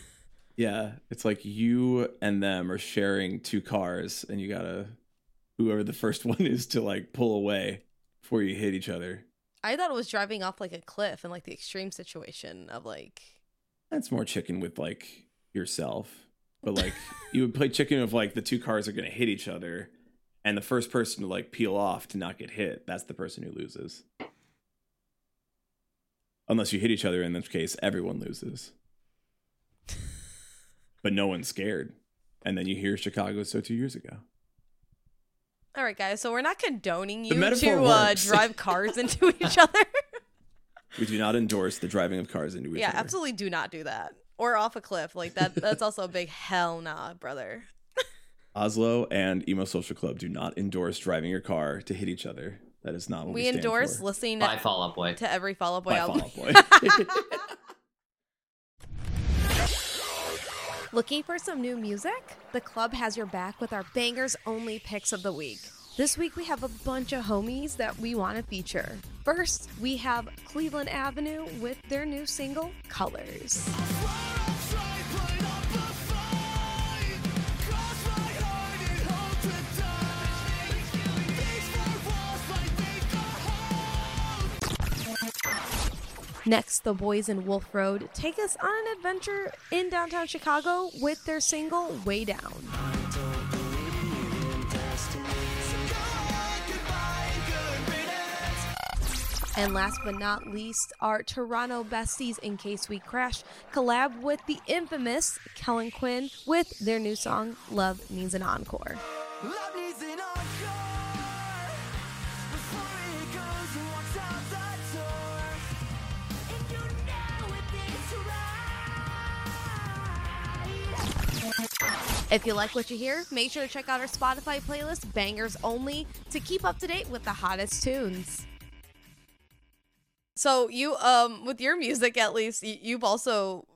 Yeah, it's like you and them are sharing two cars, and you gotta whoever the first one is to like pull away before you hit each other. I thought it was driving off like a cliff in like the extreme situation of like That's more chicken with like yourself, but like you would play chicken if like the two cars are gonna hit each other, and the first person to like peel off to not get hit, that's the person who loses. Unless you hit each other, in this case, everyone loses. but no one's scared. And then you hear Chicago so two years ago. All right, guys. So we're not condoning you to uh, drive cars into each other. We do not endorse the driving of cars into each other. yeah, absolutely do not do that. Or off a cliff. Like that that's also a big hell nah, brother. Oslo and Emo Social Club do not endorse driving your car to hit each other. That is not what we, We endorse for. listening Bye, Fall Out Boy. to every Fall Out Boy By album. Fall Out Boy. Looking for some new music? The club has your back with our bangers only picks of the week. This week we have a bunch of homies that we want to feature. First, we have Cleveland Avenue with their new single, Colors. Next, the boys in Wolf Road take us on an adventure in downtown Chicago with their single, Way Down. And last but not least, our Toronto besties, In Case We Crash, collab with the infamous Kellin Quinn with their new song, Love Needs an Encore. If you like what you hear, make sure to check out our Spotify playlist, Bangers Only, to keep up to date with the hottest tunes. So you, um, with your music at least, you've also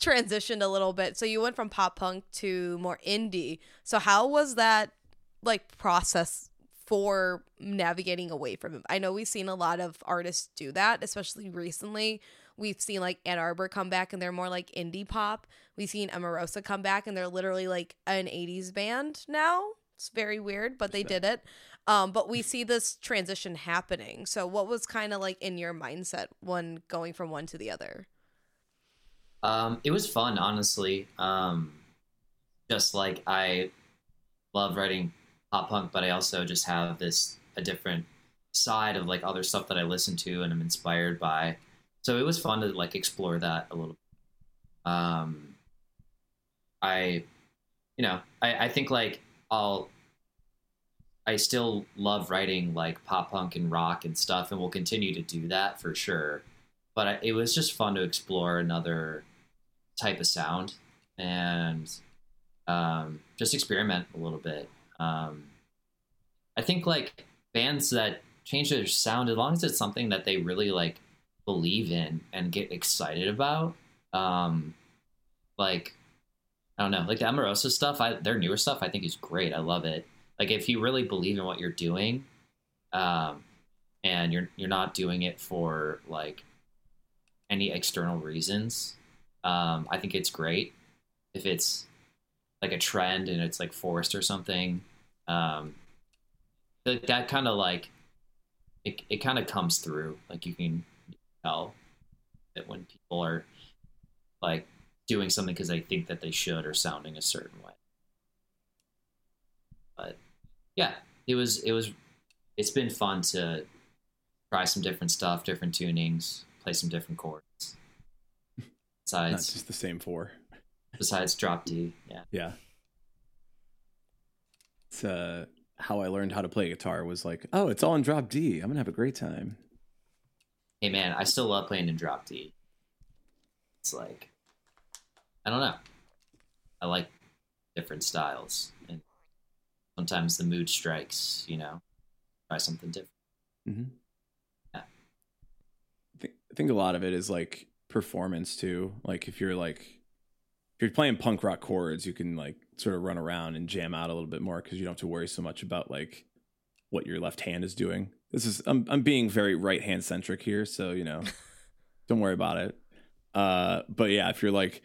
transitioned a little bit. So you went from pop punk to more indie. So how was that like process for navigating away from it? I know we've seen a lot of artists do that, especially recently. We've seen like Anarbor come back and they're more like indie pop. We've seen Emarosa come back and they're literally like an 80s band now. It's very weird, but they did it. Um, but we see this transition happening. So what was kind of like in your mindset when going from one to the other? Um, it was fun, honestly. Um, just like I love writing pop punk, but I also just have this a different side of like other stuff that I listen to and I'm inspired by. So it was fun to like explore that a little. Um, I, you know, I, I think like I'll. I still love writing like pop punk and rock and stuff, and we'll continue to do that for sure. But I, it was just fun to explore another type of sound and um, just experiment a little bit. Um, I think like bands that change their sound, as long as it's something that they really like believe in and get excited about, um, like I don't know, like the Emarosa stuff. I their newer stuff I think is great. I love it. Like if you really believe in what you're doing, um, and you're you're not doing it for like any external reasons, um, I think it's great. If it's like a trend and it's like forced or something, um, that, that kind of like it, it kind of comes through. Like you can tell that when people are like doing something because they think that they should or sounding a certain way. But yeah, it was it was it's been fun to try some different stuff, different tunings, play some different chords. Not Besides, just the same four. besides drop D, yeah. Yeah. It's uh how I learned how to play guitar was like, oh, it's all in drop D. I'm gonna have a great time. Hey man, I still love playing in drop D. It's like I don't know. I like different styles, and sometimes the mood strikes. You know, try something different. Mm-hmm. Yeah. I think, I think a lot of it is like performance too. Like if you're like if you're playing punk rock chords, you can like sort of run around and jam out a little bit more because you don't have to worry so much about like what your left hand is doing. This is I'm I'm being very right hand centric here, so you know, don't worry about it. Uh, but yeah, if you're like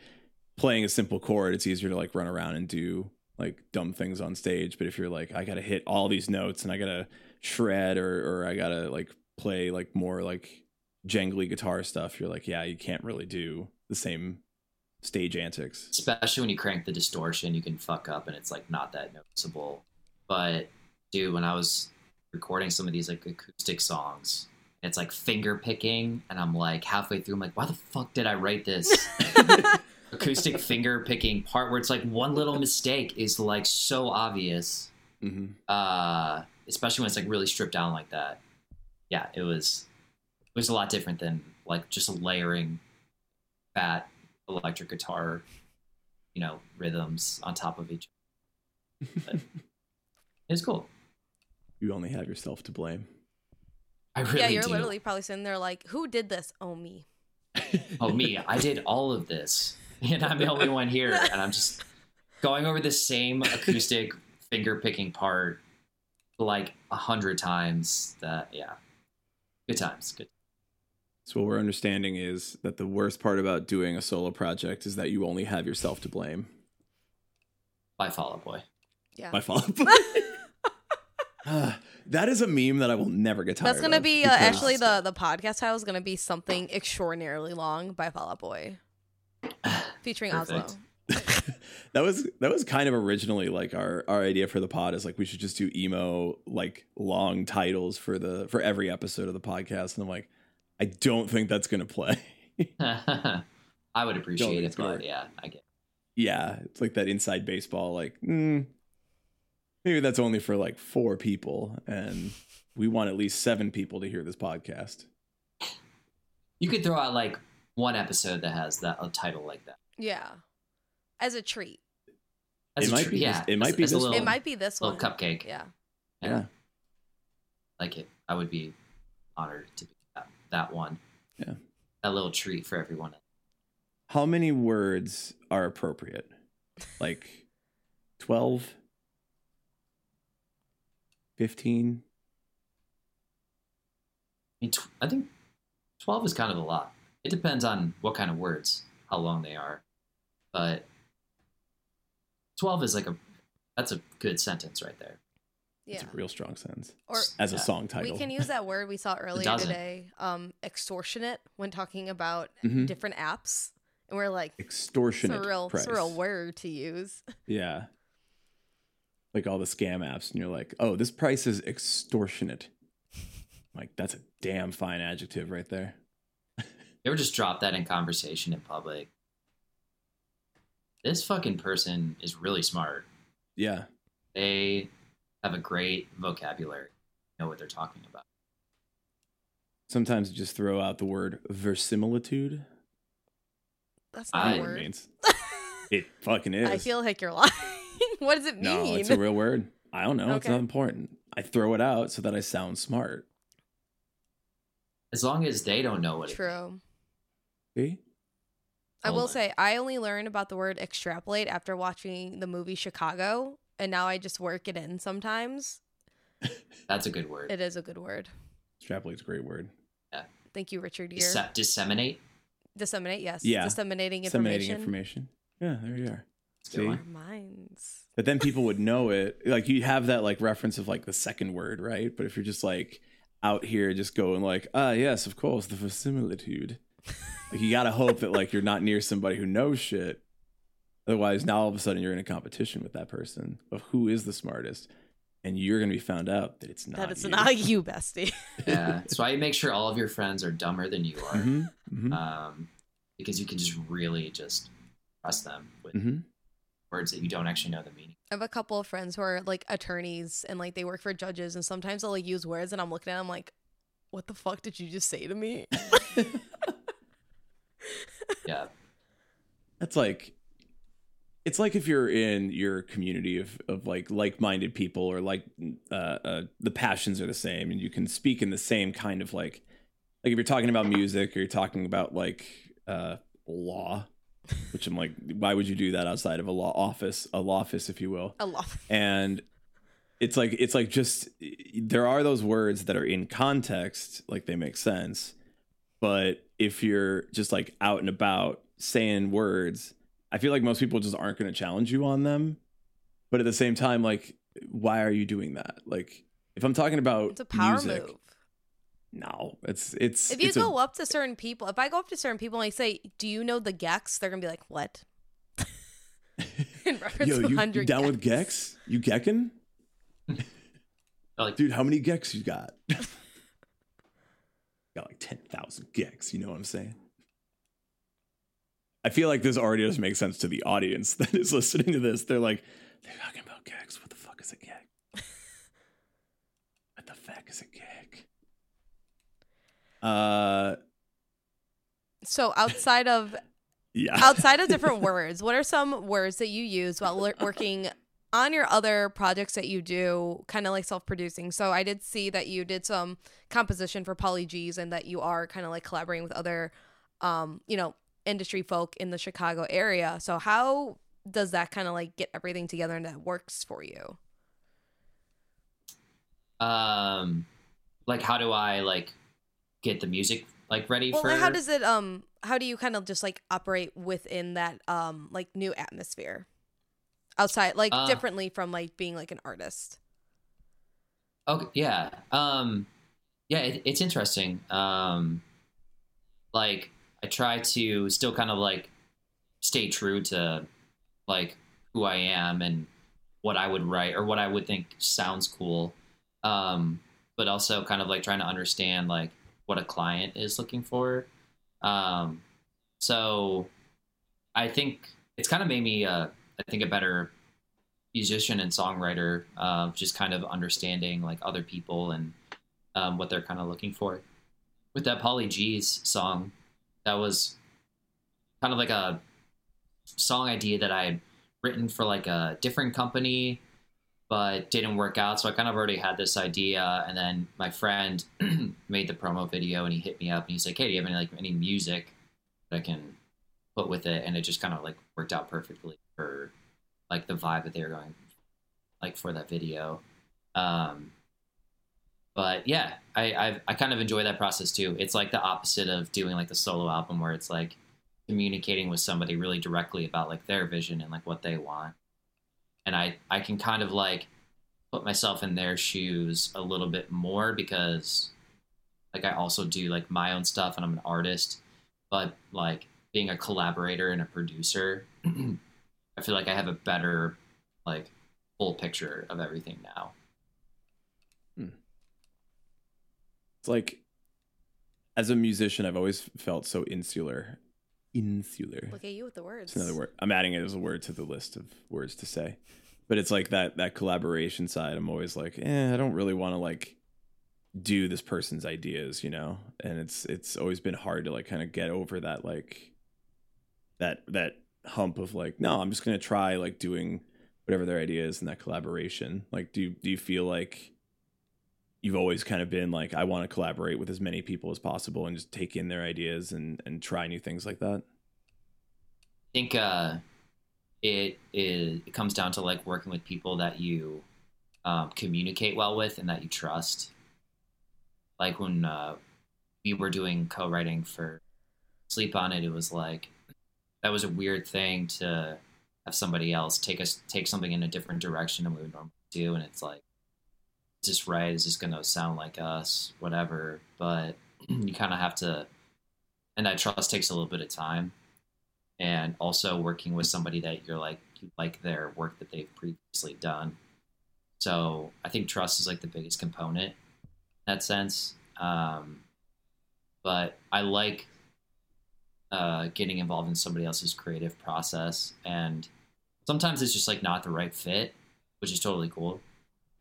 playing a simple chord, it's easier to like run around and do like dumb things on stage. But if you're like, I gotta hit all these notes and I gotta shred or or I gotta like play like more like jangly guitar stuff, you're like, yeah, you can't really do the same stage antics. especially when you crank the distortion you can fuck up and it's like not that noticeable but dude when i was recording some of these like acoustic songs it's like finger picking and i'm like halfway through i'm like why the fuck did i write this acoustic finger picking part where it's like one little mistake is like so obvious hmm uh, especially when it's like really stripped down like that. Yeah, it was it was a lot different than like just layering fat electric guitar, you know, rhythms on top of each. But it was cool. You only have yourself to blame. I really yeah, you're do. literally probably sitting there like, who did this? Oh, me. Oh me, I did all of this, and I'm the only one here, and I'm just going over the same acoustic finger picking part like a hundred times. That yeah, good times. Good. So what we're understanding is that the worst part about doing a solo project is that you only have yourself to blame. By Fall Out Boy. Yeah. My fault. Ah, that is a meme that I will never get tired That's gonna of be uh, actually the the podcast title is gonna be something extraordinarily long by Fall Out Boy, featuring Perfect. Oslo. that was that was kind of originally like our our idea for the pod is like we should just do emo like long titles for the for every episode of the podcast and I'm like I don't think that's gonna play. I would appreciate it, but yeah, I get. yeah, it's like that inside baseball like mm, maybe that's only for like four people and we want at least seven people to hear this podcast. You could throw out like one episode that has that a title like that. Yeah, as a treat. As It a might tr- be yeah, this- it might as- be as a this little, it might be this little one. cupcake. Yeah. Yeah. like it. I would be honored to be that, that one. Yeah. that little treat for everyone. How many words are appropriate? Like 12? 15? I mean, tw- I think twelve is kind of a lot. It depends on what kind of words, how long they are, but twelve is like a that's a good sentence right there. Yeah. It's a real strong sentence. Or As a Yeah. song title. we can use that word we saw earlier today, um, extortionate, when talking about Mhm. different apps, and we're like, it's extortionate a real, price. it's a real word to use. Yeah. Like all the scam apps, and you're like, oh, this price is extortionate. Like, that's a damn fine adjective right there. You ever just drop that in conversation in public? This fucking person is really smart. Yeah. They have a great vocabulary. Know what they're talking about. Sometimes you just throw out the word verisimilitude. That's not I- a It word. means it fucking is. I feel like you're lying. what does it mean? no, it's a real word. I don't know. It's not important. I throw it out so that I sound smart. As long as they don't know what it True. See? I will say I only learned about the word extrapolate after watching the movie Chicago, and now I just work it in sometimes. That's a good word. It is a good word. Extrapolate's a great word. Thank you, Richard Gere. Disse- disseminate. Disseminate, yes. Yeah. Disseminating information. Disseminating information. information. Yeah, there you are. That's See? Our minds. But then people would know it. Like you have that like reference of like the second word, right? But if you're just like out here just going like, ah yes, of course, the verisimilitude. like you gotta hope that like you're not near somebody who knows shit. Otherwise, now all of a sudden you're in a competition with that person of who is the smartest. And you're gonna be found out that it's not. that is you. not you, bestie. Yeah, that's why you make sure all of your friends are dumber than you are, Mhm, mhm, um, because you can just really just trust them with mhm. Words that you don't actually know the meaning. I have a couple of friends who are like attorneys and like they work for judges, and sometimes they'll like use words, and I'm looking at them like, what the fuck did you just say to me? Yeah, That's like it's like if you're in your community of, of like like-minded people or like uh, uh, the passions are the same and you can speak in the same kind of like like if you're talking about music or you're talking about like uh, law which i'm like why would you do that outside of a law office a law office if you will? I love and it's like it's like just there are those words that are in context like they make sense but if you're just like out and about saying words i feel like most people just aren't going to challenge you on them. But at the same time like why are you doing that? Like if i'm talking about It's a power music, move. No it's it's If you it's a- go up to certain people, if I go up to certain people and I say, "Do you know the Gex?" They're gonna be like, "What?" In reference yo to you, you 100 down with gex. You gecking like dude how many gex you got? Got like 10,000 gex you know what i'm saying? I feel like this already doesn't make sense to the audience that is listening to this. They're like they're talking about gex what the fuck is a gex fuck is a gig? Uh, So outside of yeah. outside of different words, what are some words that you use while le- working on your other projects that you do, kind of like self-producing? So I did see that you did some composition for Poly G's, and that you are kind of like collaborating with other, um, you know, industry folk in the Chicago area. So how does that kind of like get everything together and that works for you? Um, like how do I like get the music like ready Well, for? how does it um how do you kind of just like operate within that um like new atmosphere outside like Uh, differently from like being like an artist? Okay, yeah. Um yeah, it, it's interesting. Um like I try to still kind of like stay true to like who I am and what I would write or what I would think sounds cool. Um but also kind of like trying to understand like what a client is looking for. Um so I think it's kind of made me uh I think a better musician and songwriter, uh, just kind of understanding like other people and um, what they're kind of looking for. With that Polly G's song, that was kind of like a song idea that I had written for like a different company, but didn't work out. So I kind of already had this idea, and then my friend made the promo video, and he hit me up, and he's like, "Hey, do you have any like any music that I can put with it?" And it just kind of like worked out perfectly for like the vibe that they were going like for that video um but yeah i I've, i kind of enjoy that process too it's like the opposite of doing like the solo album where it's like communicating with somebody really directly about like their vision and like what they want and i i can kind of like put myself in their shoes a little bit more because like i also do like my own stuff and i'm an artist but like being a collaborator and a producer I feel like I have a better like full picture of everything now. Hmm. It's like, as a musician, I've always felt so insular. Insular. Look at you with the words. It's another word. I'm adding it as a word to the list of words to say. But it's like that that collaboration side. I'm always like, eh, I don't really want to like do this person's ideas, you know. And it's it's always been hard to like kind of get over that like that that hump of like, no, I'm just gonna try like doing whatever their idea is in that collaboration. Like, do you, do you feel like you've always kind of been like, I want to collaborate with as many people as possible and just take in their ideas and and try new things like that? I think uh, it is it comes down to like working with people that you um, communicate well with and that you trust. Like when uh, we were doing co-writing for Sleep on It, it was like that was a weird thing to have somebody else take us take something in a different direction than we would normally do, and it's like, is this right? Is this gonna sound like us? Whatever. But you kind of have to, and that trust takes a little bit of time and also working with somebody that you're like you like their work that they've previously done. So I think trust is like the biggest component in that sense. Um, but I like uh, getting involved in somebody else's creative process, and sometimes it's just like not the right fit, which is totally cool.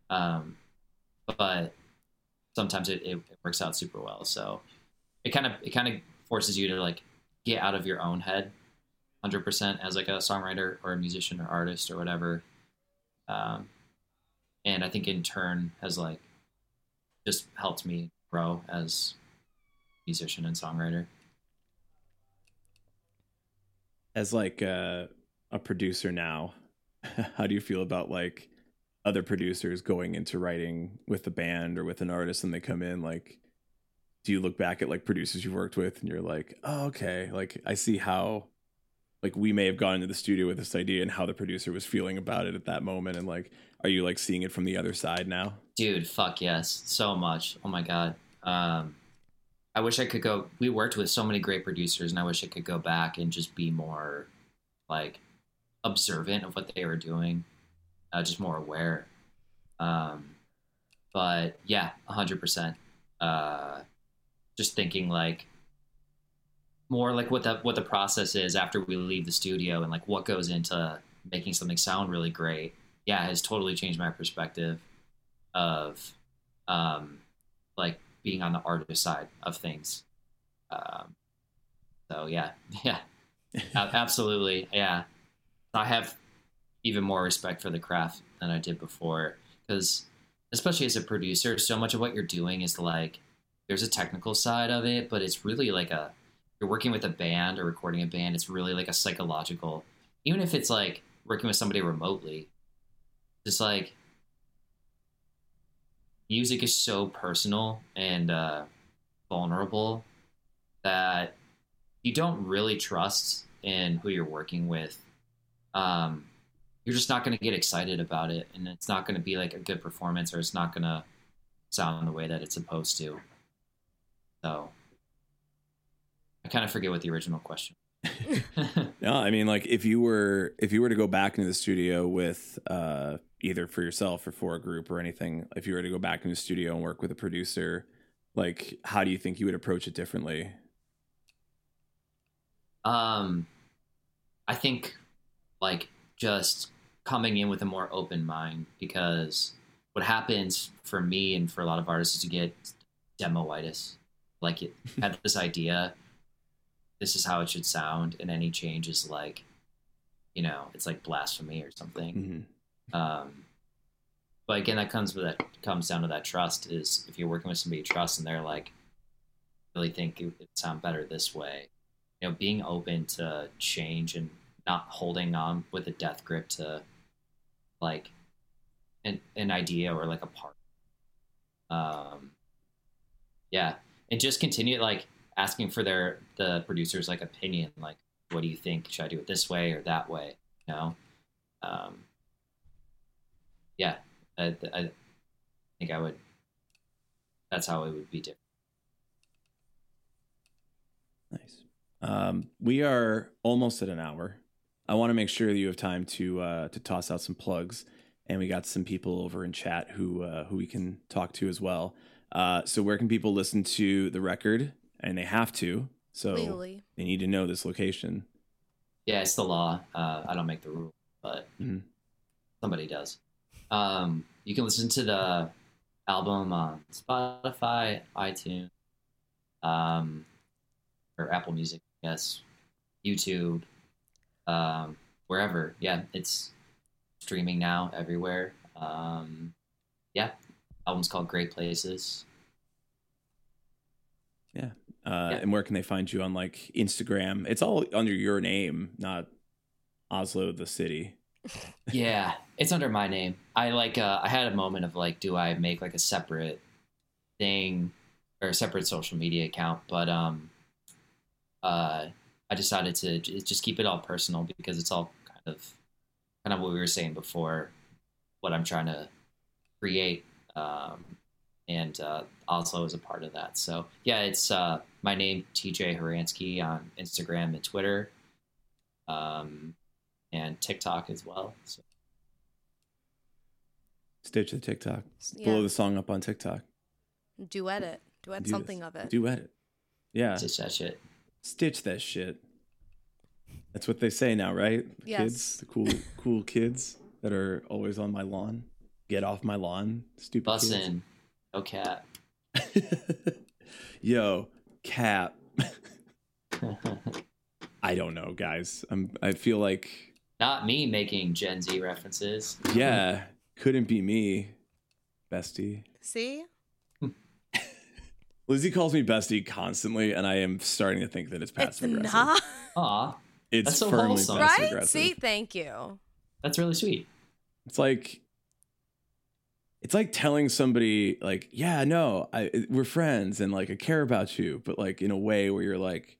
Um, but sometimes it, it, works out super well. So it kind of it kind of forces you to like get out of your own head 100% as like a songwriter or a musician or artist or whatever um, and i think in turn has like just helped me grow as musician and songwriter as like a, a producer now how do you feel about like other producers going into writing with the band or with an artist and they come in like do you look back at like producers you've worked with and you're like oh okay. Like i see how like we may have gone into the studio with this idea and how the producer was feeling about it at that moment and like are you like seeing it from the other side now? Dude fuck yes. So much. Oh my god. Um, i wish i could go we worked with so many great producers and i wish i could go back and just be more like observant of what they were doing uh, just more aware um, but yeah 100% uh, just thinking like more like what the what the process is after we leave the studio and like what goes into making something sound really great yeah has totally changed my perspective of um, like being on the artist side of things. Um, so yeah, yeah, absolutely, yeah. I have even more respect for the craft than I did before because, especially as a producer, so much of what you're doing is like there's a technical side of it, but it's really like a you're working with a band or recording a band. It's really like a psychological, even if it's like working with somebody remotely. Just like music is so personal and uh, vulnerable that you don't really trust in who you're working with. Um, you're just not going to get excited about it, and it's not going to be like a good performance, or it's not going to sound the way that it's supposed to. So, I kind of forget what the original question. No, I mean, like if you were if you were to go back into the studio with uh, either for yourself or for a group or anything, if you were to go back into the studio and work with a producer, like how do you think you would approach it differently? Um, I think like just coming in with a more open mind because what happens for me and for a lot of artists is you get demoitis. Like you have this idea, this is how it should sound, and any change is like, you know, it's like blasphemy or something. hmm Um, but again, that comes with that comes down to that trust. Is if you're working with somebody you trust and they're like, really think it would sound better this way. You know, being open to change and not holding on with a death grip to like an an idea or like a part. Um, yeah, and just continue like asking for their the producer's like opinion, like what do you think? Should I do it this way or that way? You know, um, yeah, I, I think I would. That's how it would be different. Nice. Um, we are almost at an hour. I want to make sure that you have time to uh, to toss out some plugs, and we got some people over in chat who uh, who we can talk to as well. Uh, so where can people listen to the record? And they have to. So Legally. they need to know this location. Yeah, it's the law. Uh, I don't make the rule, but Mhm. somebody does. Um, you can listen to the album on Spotify, iTunes, um, or Apple Music, I guess, YouTube, um, wherever. Yeah, it's streaming now everywhere. Um, yeah, album's called Great Places. Uh, Yeah. And where can they find you on like Instagram? It's all under your name, not Oslo the city. yeah it's under my name i like uh i had a moment of like do i make like a separate thing or a separate social media account but um uh i decided to just keep it all personal because it's all kind of kind of what we were saying before what i'm trying to create um and uh oslo is a part of that so yeah it's uh my name tj horansky on instagram and twitter um and tiktok as well so Stitch the TikTok. Yeah. Blow the song up on TikTok. Duet it. Duet Do something this. of it. Duet it. Yeah. Just that shit. Stitch that shit. That's what they say now, right? The Yes. Kids, the cool, cool kids that are always on my lawn. Get off my lawn, stupid kids. Bussin'. No cat. Yo, Cap. I don't know, guys. I'm. I feel like, Not me making Gen Z references. yeah, couldn't be me, bestie. See? Lizzie calls me bestie constantly, and I am starting to think that it's It's passive aggressive. not. Aw, It's That's so firmly wholesome. passive Right? aggressive. See? Thank you. that's really sweet. It's like it's like telling somebody like, yeah, no, I we're friends and like I care about you, but like in a way where you're like,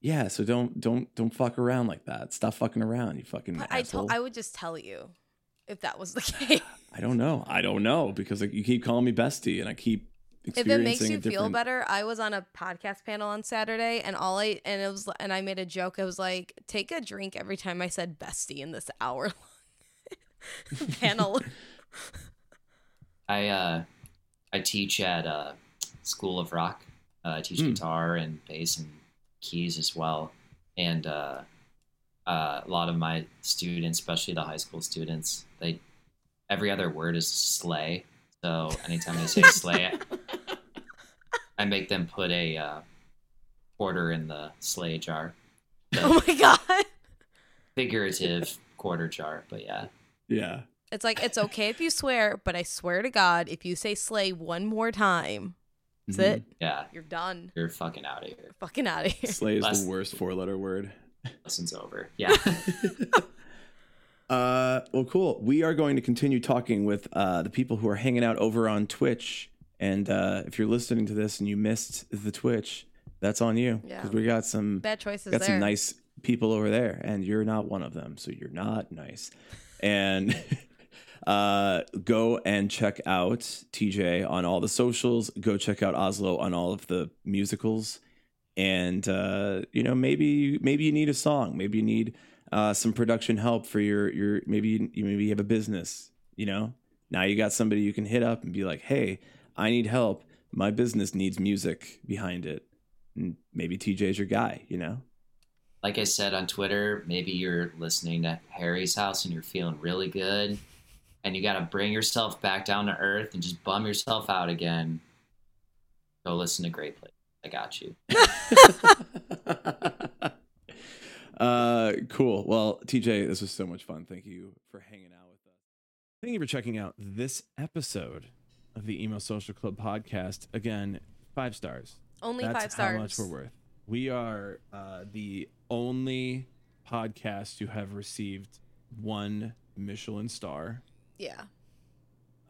yeah, so don't don't don't fuck around like that. Stop fucking around, you fucking But I asshole. told I would just tell you if that was the case. I don't know. I don't know because like you keep calling me bestie and I keep if it makes a you feel better, I was on a podcast panel on Saturday and all I and it was and I made a joke. It was like, take a drink every time I said bestie in this hour long panel. I uh, I teach at uh, School of Rock. Uh, I teach Hmm. guitar and bass and keys as well. And uh, uh, a lot of my students, especially the high school students, they every other word is slay. So anytime they say slay, I make them put a uh, quarter in the slay jar. Oh my god. Figurative quarter jar, but yeah. Yeah. It's like it's okay if you swear, but I swear to God, if you say slay one more time, that's Mhm. it. Yeah, You're done. you're fucking out of here. You're fucking out of here. Slay is Less- the worst four letter word. Lesson's over. Yeah. Uh, well, cool. We are going to continue talking with uh, the people who are hanging out over on Twitch. And uh, if you're listening to this and you missed the Twitch, that's on you Yeah. because we got some Bad choices got there. some nice people over there, and you're not one of them, so you're not nice. And uh, go and check out TJ on all the socials. Go check out Oslo on all of the musicals, and uh, you know maybe maybe you need a song, maybe you need uh, some production help for your your maybe you, you maybe you have a business. You know now you got somebody you can hit up and be like, hey, I need help. My business needs music behind it. And maybe TJ's your guy. You know. like I said on Twitter, maybe you're listening to Harry's house and you're feeling really good, and you got to bring yourself back down to earth and just bum yourself out again. Go listen to Great Place. I got you. uh, cool. Well, TJ, this was so much fun. Thank you for hanging out with us. Thank you for checking out this episode of the Emo Social Club podcast. Again, five stars. Only That's five stars. how much we're worth. We are uh, the only podcast to have received one Michelin star. Yeah.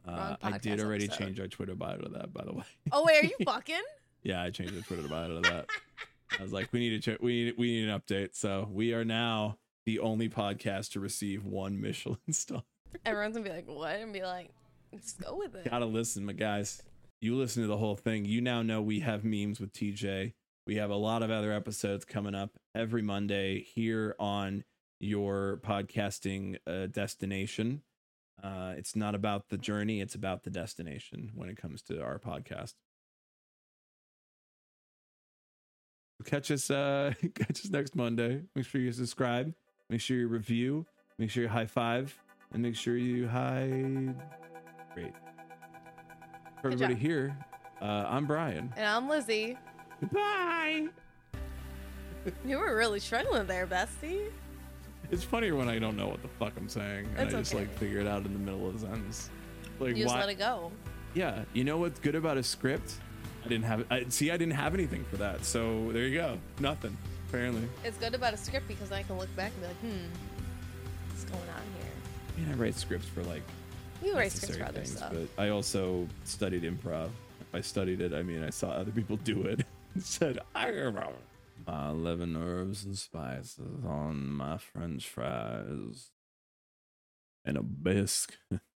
Uh, I did already episode. change our Twitter bio to that, by the way. Oh wait, are you fucking? Yeah, I changed the Twitter bio to that. I was like, we need to ch- we need we need an update. So we are now the only podcast to receive one Michelin star. Everyone's gonna be like, what? And be like, let's go with it. Gotta listen, my guys. You listen to the whole thing. You now know we have memes with TJ. We have a lot of other episodes coming up every Monday here on your podcasting uh, destination. Uh, it's not about the journey; it's about the destination when it comes to our podcast. Catch us, uh, catch us next Monday. Make sure you subscribe. Make sure you review. Make sure you high five, and make sure you high. Great. For Good everybody job. here, uh, I'm Brian. And I'm Lizzie. Bye. You were really struggling there, bestie. It's funnier when I don't know what the fuck I'm saying, and That's I just okay. like figure it out in the middle of the sentence. Like You just why? let it go. Yeah, you know what's good about a script? I didn't have. I, see, I didn't have anything for that, so there you go. Nothing. Apparently, It's good about a script because I can look back and be like, hmm, what's going on here? I mean, I write scripts for like You write scripts necessary for other things, stuff. but I also studied improv. If I studied it, I mean, I saw other people do it and said, I remember. My 11 herbs and spices on my french fries and a bisque.